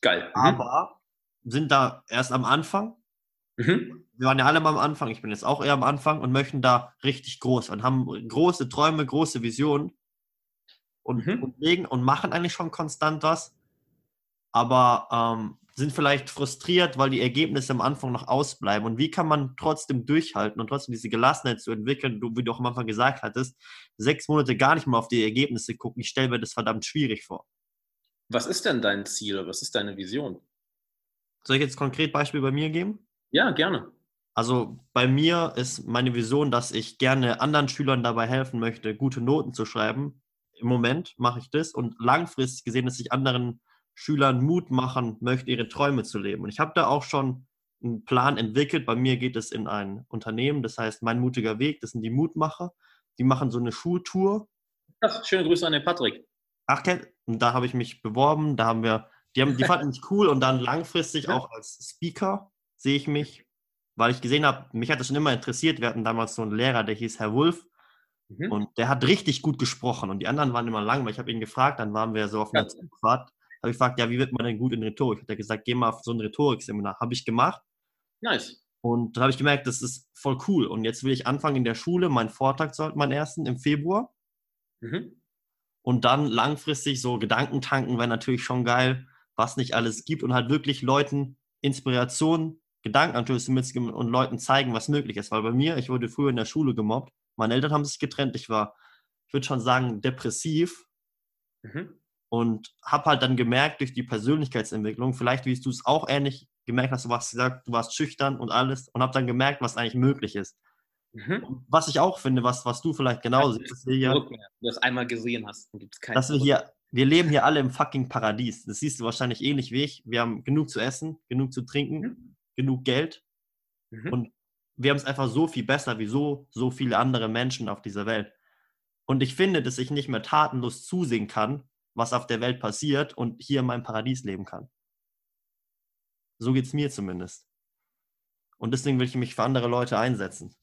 Geil. Mhm. Aber sind da erst am Anfang. Mhm. Wir waren ja alle mal am Anfang, ich bin jetzt auch eher am Anfang und möchten da richtig groß und haben große Träume, große Visionen und, mhm. und legen und machen eigentlich schon konstant was. Aber ähm, sind vielleicht frustriert, weil die Ergebnisse am Anfang noch ausbleiben. Und wie kann man trotzdem durchhalten und trotzdem diese Gelassenheit zu entwickeln, du, wie du auch am Anfang gesagt hattest, sechs Monate gar nicht mal auf die Ergebnisse gucken? Ich stelle mir das verdammt schwierig vor. Was ist denn dein Ziel? Was ist deine Vision? Soll ich jetzt konkret Beispiel bei mir geben? Ja, gerne. Also bei mir ist meine Vision, dass ich gerne anderen Schülern dabei helfen möchte, gute Noten zu schreiben. Im Moment mache ich das und langfristig gesehen, dass ich anderen Schülern Mut machen möchte, ihre Träume zu leben. Und ich habe da auch schon einen Plan entwickelt. Bei mir geht es in ein Unternehmen, das heißt Mein mutiger Weg, das sind die Mutmacher. Die machen so eine Schultour. Ach, schöne Grüße an den Patrick. Ach, und da habe ich mich beworben. Da haben wir, die, haben, die fanden mich cool und dann langfristig auch als Speaker sehe ich mich, weil ich gesehen habe, mich hat das schon immer interessiert. Wir hatten damals so einen Lehrer, der hieß Herr Wulff. Mhm. Und der hat richtig gut gesprochen und die anderen waren immer lang, weil ich habe ihn gefragt, dann waren wir so auf einer Zugfahrt, habe ich gefragt, ja, wie wird man denn gut in Rhetorik? Hat er gesagt, geh mal auf so ein Rhetorikseminar. Habe ich gemacht. Nice. Und da habe ich gemerkt, das ist voll cool. Und jetzt will ich anfangen in der Schule. Mein Vortrag sollte mein ersten im Februar. Mhm. Und dann langfristig so Gedankentanken wäre natürlich schon geil, was nicht alles gibt und halt wirklich Leuten Inspiration, Gedankenanstöße mitgeben und Leuten zeigen, was möglich ist. Weil bei mir, ich wurde früher in der Schule gemobbt. Meine Eltern haben sich getrennt. Ich war, ich würde schon sagen, depressiv. Mhm. Und habe halt dann gemerkt durch die Persönlichkeitsentwicklung, vielleicht wie du es auch ähnlich gemerkt hast, du warst gesagt, du warst schüchtern und alles und habe dann gemerkt, was eigentlich möglich ist. Mhm. Was ich auch finde, was, was du vielleicht genauso siehst, dass wir hier, du das einmal gesehen hast, dann gibt es keinen. Dass wir hier, wir leben hier alle im fucking Paradies. Das siehst du wahrscheinlich ähnlich wie ich. Wir haben genug zu essen, genug zu trinken, mhm. genug Geld mhm. und wir haben es einfach so viel besser wie so, so viele andere Menschen auf dieser Welt. Und ich finde, dass ich nicht mehr tatenlos zusehen kann, was auf der Welt passiert und hier in meinem Paradies leben kann. So geht es mir zumindest. Und deswegen will ich mich für andere Leute einsetzen.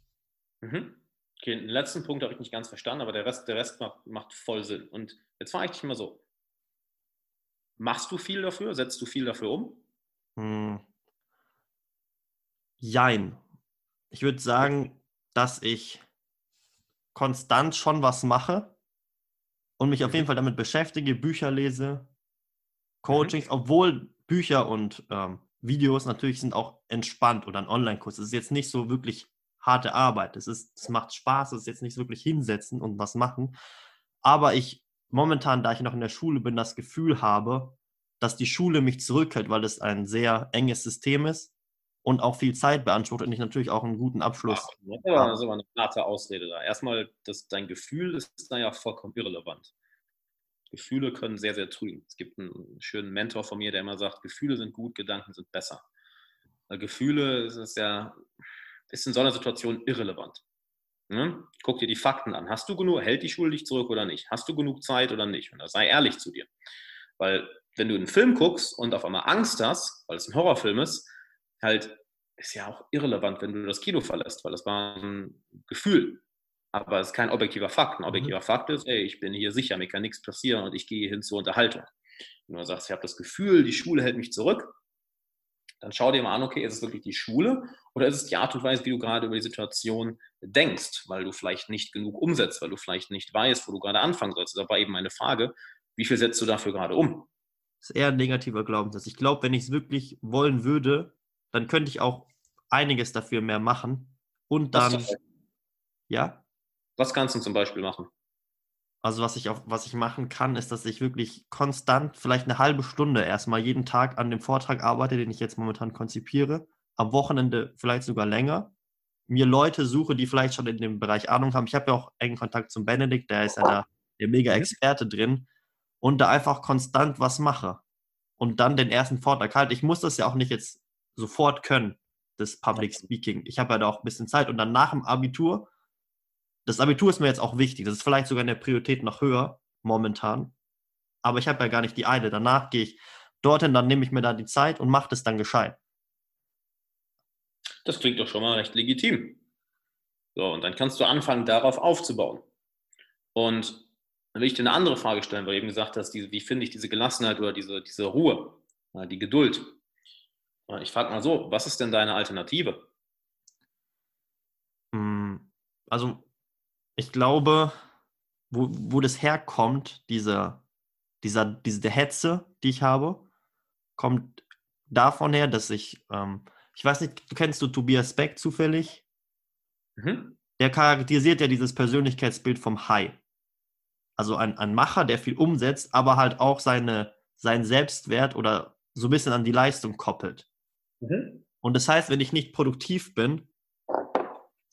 Mhm. Okay, den letzten Punkt habe ich nicht ganz verstanden, aber der Rest, der Rest macht, macht voll Sinn. Und jetzt frage ich dich mal so: Machst du viel dafür? Setzt du viel dafür um? Hm. Jein. Ich würde sagen, dass ich konstant schon was mache und mich auf jeden mhm. Fall damit beschäftige, Bücher lese, Coachings, mhm. obwohl Bücher und ähm, Videos natürlich sind auch entspannt oder ein Online-Kurs. Es ist jetzt nicht so wirklich harte Arbeit. Es, ist, es macht Spaß, es ist jetzt nicht wirklich hinsetzen und was machen. Aber ich momentan, da ich noch in der Schule bin, das Gefühl habe, dass die Schule mich zurückhält, weil es ein sehr enges System ist und auch viel Zeit beansprucht und ich natürlich auch einen guten Abschluss Ach, Das ist aber eine harte Ausrede da. Erstmal, das, dein Gefühl ist da ja vollkommen irrelevant. Gefühle können sehr, sehr trügen. Es gibt einen schönen Mentor von mir, der immer sagt, Gefühle sind gut, Gedanken sind besser. Weil Gefühle ist ja ist in so einer Situation irrelevant. Ne? Guck dir die Fakten an. Hast du genug, hält die Schule dich zurück oder nicht? Hast du genug Zeit oder nicht? Und da sei ehrlich zu dir. Weil wenn du einen Film guckst und auf einmal Angst hast, weil es ein Horrorfilm ist, halt ist ja auch irrelevant, wenn du das Kino verlässt, weil das war ein Gefühl. Aber es ist kein objektiver Fakt. Ein mhm. objektiver. Fakt ist, ey, ich bin hier sicher, mir kann nichts passieren und ich gehe hin zur Unterhaltung. Wenn du sagst, ich habe das Gefühl, die Schule hält mich zurück, dann schau dir mal an, okay, ist es wirklich die Schule oder ist es die Art und Weise, wie du gerade über die Situation denkst, weil du vielleicht nicht genug umsetzt, weil du vielleicht nicht weißt, wo du gerade anfangen sollst. Das war eben meine Frage, wie viel setzt du dafür gerade um? Das ist eher ein negativer Glaubenssatz. Ich glaube, wenn ich es wirklich wollen würde, dann könnte ich auch einiges dafür mehr machen und dann, ja? Was kannst du zum Beispiel machen? Also was ich, auf, was ich machen kann, ist, dass ich wirklich konstant, vielleicht eine halbe Stunde erstmal jeden Tag an dem Vortrag arbeite, den ich jetzt momentan konzipiere. Am Wochenende vielleicht sogar länger. Mir Leute suche, die vielleicht schon in dem Bereich Ahnung haben. Ich habe ja auch engen Kontakt zum Benedikt, der ist ja da der mega mhm. Experte drin. Und da einfach konstant was mache. Und dann den ersten Vortrag halte. Ich muss das ja auch nicht jetzt sofort können, das Public Speaking. Ich habe ja da auch ein bisschen Zeit. Und dann nach dem Abitur das Abitur ist mir jetzt auch wichtig. Das ist vielleicht sogar in der Priorität noch höher momentan. Aber ich habe ja gar nicht die Eile. Danach gehe ich dorthin, dann nehme ich mir da die Zeit und mache das dann gescheit. Das klingt doch schon mal recht legitim. So, und dann kannst du anfangen, darauf aufzubauen. Und dann will ich dir eine andere Frage stellen, weil du eben gesagt hast, diese, wie finde ich diese Gelassenheit oder diese, diese Ruhe, die Geduld. Ich frage mal so, was ist denn deine Alternative? Hm, also ich glaube, wo, wo das herkommt, diese, dieser, diese Hetze, die ich habe, kommt davon her, dass ich, ähm, ich weiß nicht, du kennst du Tobias Beck zufällig? Mhm. Der charakterisiert ja dieses Persönlichkeitsbild vom Hai. Also ein, ein Macher, der viel umsetzt, aber halt auch seine, seinen Selbstwert oder so ein bisschen an die Leistung koppelt. Mhm. Und das heißt, wenn ich nicht produktiv bin,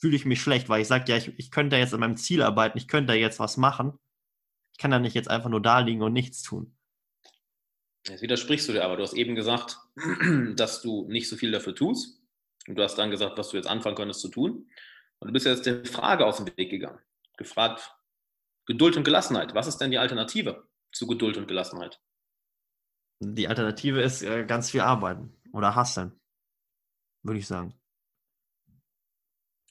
fühle ich mich schlecht, weil ich sage, ja, ich, ich könnte jetzt an meinem Ziel arbeiten, ich könnte jetzt was machen. Ich kann ja nicht jetzt einfach nur da liegen und nichts tun. Jetzt widersprichst du dir aber. Du hast eben gesagt, dass du nicht so viel dafür tust. Und du hast dann gesagt, was du jetzt anfangen könntest zu tun. Und du bist jetzt der Frage aus dem Weg gegangen. Gefragt, Geduld und Gelassenheit. Was ist denn die Alternative zu Geduld und Gelassenheit? Die Alternative ist äh, ganz viel arbeiten oder hasseln, würde ich sagen.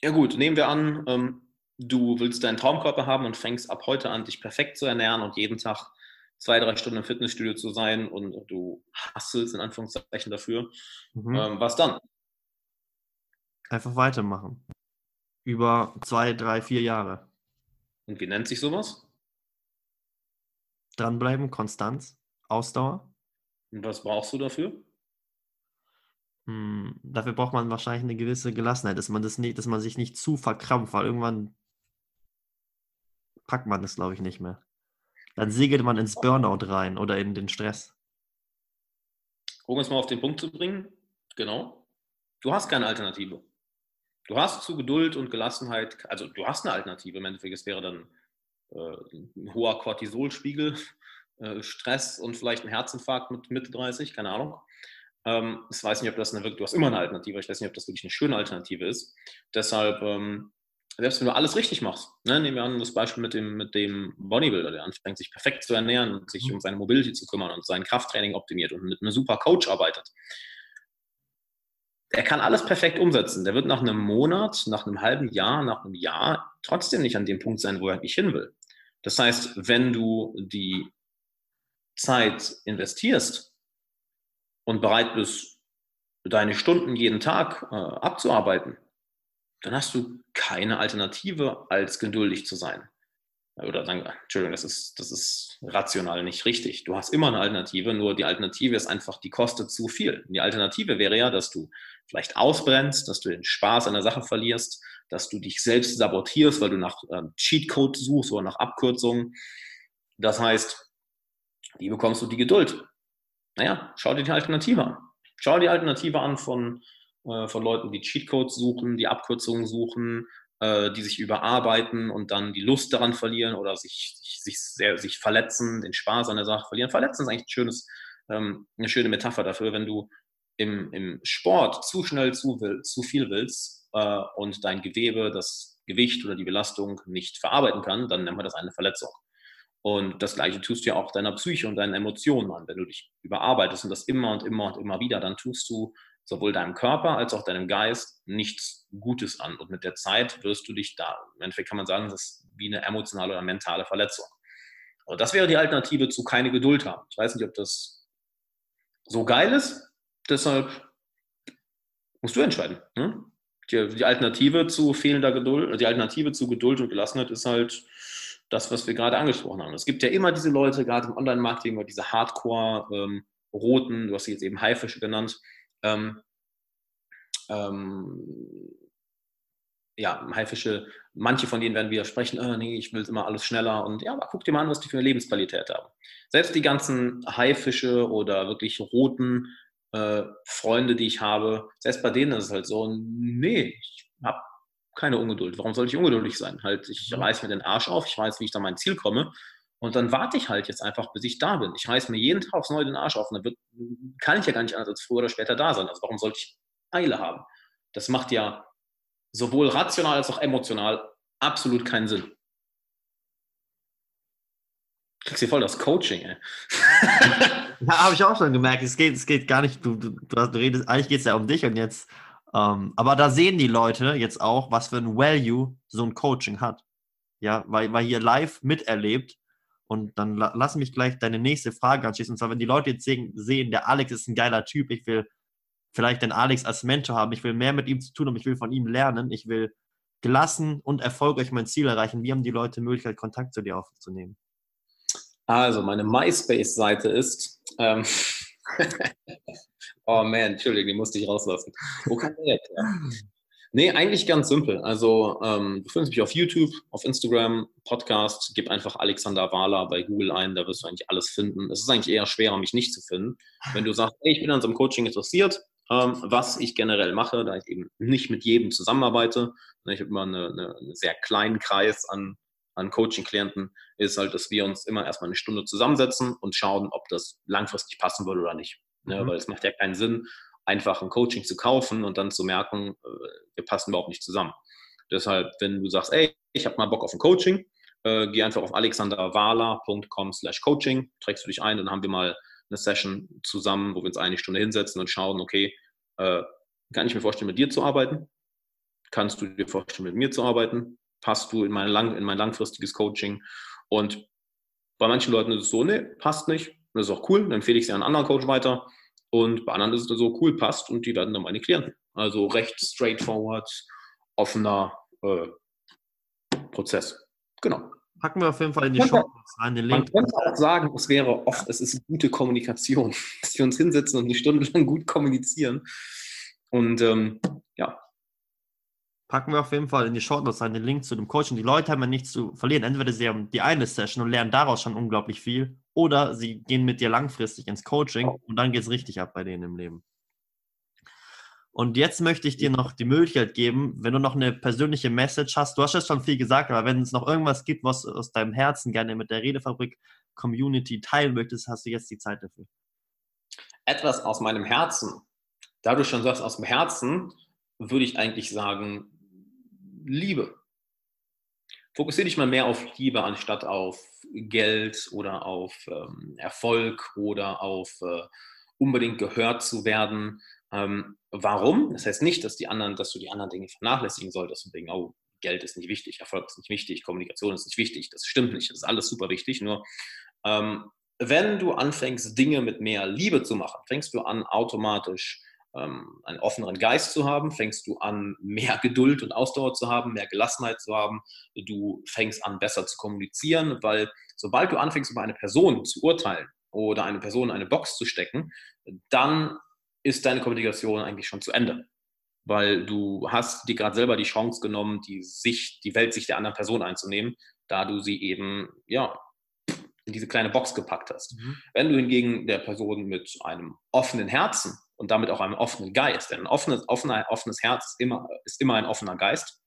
Ja gut, nehmen wir an, ähm, du willst deinen Traumkörper haben und fängst ab heute an, dich perfekt zu ernähren und jeden Tag zwei, drei Stunden im Fitnessstudio zu sein und du hasselst in Anführungszeichen dafür. Mhm. Ähm, was dann? Einfach weitermachen. Über zwei, drei, vier Jahre. Und wie nennt sich sowas? Dranbleiben, Konstanz, Ausdauer. Und was brauchst du dafür? Hm, dafür braucht man wahrscheinlich eine gewisse Gelassenheit, dass man, das nicht, dass man sich nicht zu verkrampft, weil irgendwann packt man das, glaube ich, nicht mehr. Dann segelt man ins Burnout rein oder in den Stress. Um es mal auf den Punkt zu bringen, genau. Du hast keine Alternative. Du hast zu Geduld und Gelassenheit, also du hast eine Alternative. Im Endeffekt, es wäre dann äh, ein hoher Cortisolspiegel, äh, Stress und vielleicht ein Herzinfarkt mit Mitte 30, keine Ahnung. Ähm, ich weiß nicht, ob das eine wirklich, du hast immer eine Alternative, ich weiß nicht, ob das wirklich eine schöne Alternative ist. Deshalb, ähm, selbst wenn du alles richtig machst, ne, nehmen wir an das Beispiel mit dem, mit dem Bodybuilder, der anfängt, sich perfekt zu ernähren und sich mhm. um seine Mobility zu kümmern und sein Krafttraining optimiert und mit einem super Coach arbeitet. Er kann alles perfekt umsetzen. Der wird nach einem Monat, nach einem halben Jahr, nach einem Jahr trotzdem nicht an dem Punkt sein, wo er nicht hin will. Das heißt, wenn du die Zeit investierst, und bereit bist, deine Stunden jeden Tag äh, abzuarbeiten, dann hast du keine Alternative, als geduldig zu sein. Oder sagen, Entschuldigung, das ist, das ist rational nicht richtig. Du hast immer eine Alternative, nur die Alternative ist einfach, die kostet zu viel. Die Alternative wäre ja, dass du vielleicht ausbrennst, dass du den Spaß an der Sache verlierst, dass du dich selbst sabotierst, weil du nach ähm, Cheatcode suchst oder nach Abkürzungen. Das heißt, wie bekommst du die Geduld? Naja, schau dir die Alternative an. Schau dir die Alternative an von, äh, von Leuten, die Cheatcodes suchen, die Abkürzungen suchen, äh, die sich überarbeiten und dann die Lust daran verlieren oder sich, sich, sich, sehr, sich verletzen, den Spaß an der Sache verlieren. Verletzen ist eigentlich ein schönes, ähm, eine schöne Metapher dafür, wenn du im, im Sport zu schnell zu, will, zu viel willst äh, und dein Gewebe das Gewicht oder die Belastung nicht verarbeiten kann, dann nennt man das eine Verletzung. Und das Gleiche tust du ja auch deiner Psyche und deinen Emotionen an. Wenn du dich überarbeitest und das immer und immer und immer wieder, dann tust du sowohl deinem Körper als auch deinem Geist nichts Gutes an. Und mit der Zeit wirst du dich da, im Endeffekt kann man sagen, das ist wie eine emotionale oder mentale Verletzung. Aber das wäre die Alternative zu keine Geduld haben. Ich weiß nicht, ob das so geil ist. Deshalb musst du entscheiden. Ne? Die, die Alternative zu fehlender Geduld, die Alternative zu Geduld und Gelassenheit ist halt das, was wir gerade angesprochen haben. Es gibt ja immer diese Leute, gerade im Online-Marketing, diese Hardcore-Roten, ähm, du hast sie jetzt eben Haifische genannt, ähm, ähm, ja, Haifische, manche von denen werden widersprechen, oh, nee, ich will immer alles schneller und ja, aber guck dir mal an, was die für eine Lebensqualität haben. Selbst die ganzen Haifische oder wirklich roten äh, Freunde, die ich habe, selbst bei denen ist es halt so, nee, ich habe keine Ungeduld. Warum soll ich ungeduldig sein? Halt, ich reiß mir den Arsch auf, ich weiß, wie ich da mein Ziel komme. Und dann warte ich halt jetzt einfach, bis ich da bin. Ich reiß mir jeden Tag aufs Neue den Arsch auf. Und dann wird, kann ich ja gar nicht anders als früher oder später da sein. Also warum sollte ich Eile haben? Das macht ja sowohl rational als auch emotional absolut keinen Sinn. Kriegst du voll das Coaching, ey. ja, habe ich auch schon gemerkt. Es geht, es geht gar nicht, du, du, du redest, eigentlich geht es ja um dich und jetzt ähm, aber da sehen die Leute jetzt auch, was für ein Value so ein Coaching hat. Ja, weil, weil hier live miterlebt. Und dann la lass mich gleich deine nächste Frage anschließen. Und zwar, wenn die Leute jetzt sehen, sehen, der Alex ist ein geiler Typ, ich will vielleicht den Alex als Mentor haben, ich will mehr mit ihm zu tun und ich will von ihm lernen, ich will gelassen und erfolgreich mein Ziel erreichen. Wie haben die Leute Möglichkeit, Kontakt zu dir aufzunehmen? Also, meine MySpace-Seite ist ähm, oh man, Entschuldigung, die musste ich rauslassen. Wo kann der? Nee, eigentlich ganz simpel. Also, ähm, du findest mich auf YouTube, auf Instagram, Podcast, gib einfach Alexander Wahler bei Google ein, da wirst du eigentlich alles finden. Es ist eigentlich eher schwerer, mich nicht zu finden. Wenn du sagst, hey, ich bin an so einem Coaching interessiert, Ähm, was ich generell mache, da ich eben nicht mit jedem zusammenarbeite, ne, ich habe immer eine, eine, einen sehr kleinen Kreis an, an Coaching-Klienten, ist halt, dass wir uns immer erstmal eine Stunde zusammensetzen und schauen, ob das langfristig passen würde oder nicht. Ne? Mhm. Weil es macht ja keinen Sinn, einfach ein Coaching zu kaufen und dann zu merken, äh, wir passen überhaupt nicht zusammen. Deshalb, wenn du sagst, ey, ich habe mal Bock auf ein Coaching, äh, geh einfach auf alexanderwala.com slash coaching, trägst du dich ein und dann haben wir mal eine Session zusammen, wo wir uns eine Stunde hinsetzen und schauen, okay, äh, kann ich mir vorstellen, mit dir zu arbeiten? Kannst du dir vorstellen, mit mir zu arbeiten? Passt du in mein, lang, in mein langfristiges Coaching? Und bei manchen Leuten ist es so, nee, passt nicht. Das ist auch cool, dann empfehle ich sie an einen anderen Coach weiter. Und bei anderen ist es so, cool, passt und die werden dann meine Klienten. Also recht straightforward, offener äh, Prozess. Genau. Packen wir auf jeden Fall in die Show rein, den Link. Man könnte auch sagen, es wäre oft, es ist gute Kommunikation, dass wir uns hinsetzen und eine Stunde lang gut kommunizieren. Und ähm. Packen wir auf jeden Fall in die Short Notes rein, den Link zu dem Coaching. Die Leute haben ja nichts zu verlieren. Entweder sie haben die eine Session und lernen daraus schon unglaublich viel, oder sie gehen mit dir langfristig ins Coaching und dann geht es richtig ab bei denen im Leben. Und jetzt möchte ich dir noch die Möglichkeit geben, wenn du noch eine persönliche Message hast. Du hast jetzt schon viel gesagt, aber wenn es noch irgendwas gibt, was aus deinem Herzen gerne mit der Redefabrik Community teilen möchtest, hast du jetzt die Zeit dafür. Etwas aus meinem Herzen. Da du schon sagst, aus dem Herzen, würde ich eigentlich sagen, Liebe. Fokussiere dich mal mehr auf Liebe anstatt auf Geld oder auf ähm, Erfolg oder auf äh, unbedingt gehört zu werden. Ähm, warum? Das heißt nicht, dass die anderen, dass du die anderen Dinge vernachlässigen solltest und denken, oh, Geld ist nicht wichtig, Erfolg ist nicht wichtig, Kommunikation ist nicht wichtig. Das stimmt nicht. Das ist alles super wichtig. Nur ähm, wenn du anfängst, Dinge mit mehr Liebe zu machen, fängst du an, automatisch ähm, einen offeneren Geist zu haben, fängst du an, mehr Geduld und Ausdauer zu haben, mehr Gelassenheit zu haben. Du fängst an, besser zu kommunizieren, weil sobald du anfängst, über eine Person zu urteilen oder eine Person in eine Box zu stecken, dann ist deine Kommunikation eigentlich schon zu Ende. Weil du hast dir gerade selber die Chance genommen, die Sicht, die Weltsicht der anderen Person einzunehmen, da du sie eben, ja, in diese kleine Box gepackt hast. Mhm. Wenn du hingegen der Person mit einem offenen Herzen und damit auch einem offenen Geist, denn ein offenes, offener, offenes Herz ist immer, ist immer ein offener Geist,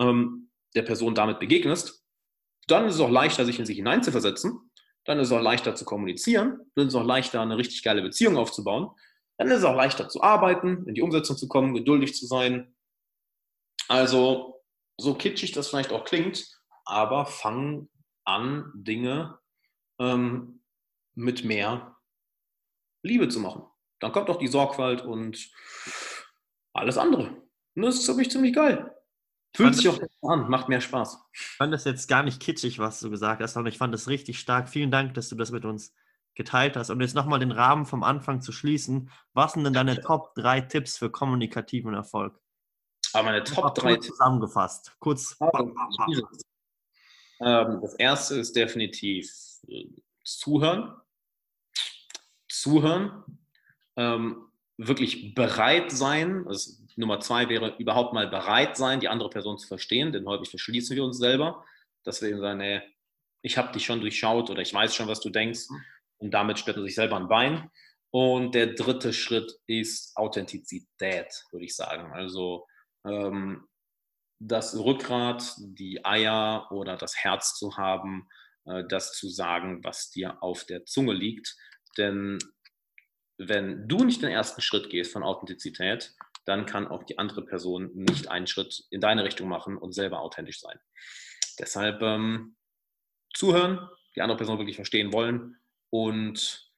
ähm, der Person damit begegnest, dann ist es auch leichter, sich in sich hineinzuversetzen, dann ist es auch leichter zu kommunizieren, dann ist es auch leichter, eine richtig geile Beziehung aufzubauen, dann ist es auch leichter zu arbeiten, in die Umsetzung zu kommen, geduldig zu sein. Also, so kitschig das vielleicht auch klingt, aber fang an, Dinge ähm, mit mehr Liebe zu machen. Dann kommt auch die Sorgfalt und alles andere. Und das ist für mich ziemlich geil. Fühlt sich auch an, macht mehr Spaß. Ich fand das jetzt gar nicht kitschig, was du gesagt hast, sondern ich fand das richtig stark. Vielen Dank, dass du das mit uns geteilt hast. Und jetzt nochmal den Rahmen vom Anfang zu schließen. Was sind denn deine Top 3 Tipps für kommunikativen Erfolg? Aber meine Top 3 Tipps. Zusammengefasst. Kurz. Ähm, das erste ist definitiv äh, zuhören. Zuhören. Ähm, wirklich bereit sein. Also Nummer zwei wäre überhaupt mal bereit sein, die andere Person zu verstehen, denn häufig verschließen wir uns selber, dass wir eben sagen, nee, ich habe dich schon durchschaut oder ich weiß schon, was du denkst. Mhm und damit stellt man sich selber ein Bein. Und der dritte Schritt ist Authentizität, würde ich sagen. Also ähm, das Rückgrat, die Eier oder das Herz zu haben, äh, das zu sagen, was dir auf der Zunge liegt. Denn wenn du nicht den ersten Schritt gehst von Authentizität, dann kann auch die andere Person nicht einen Schritt in deine Richtung machen und selber authentisch sein. Deshalb ähm, zuhören, die andere Person wirklich verstehen wollen und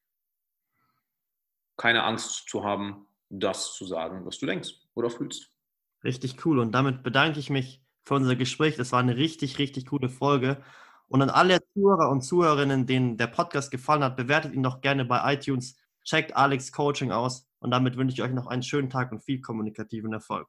keine Angst zu haben, das zu sagen, was du denkst oder fühlst. Richtig cool. Und damit bedanke ich mich für unser Gespräch. Das war eine richtig, richtig coole Folge. Und an alle Zuhörer und Zuhörerinnen, denen der Podcast gefallen hat, bewertet ihn doch gerne bei iTunes. Checkt Alex Coaching aus. Und damit wünsche ich euch noch einen schönen Tag und viel kommunikativen Erfolg.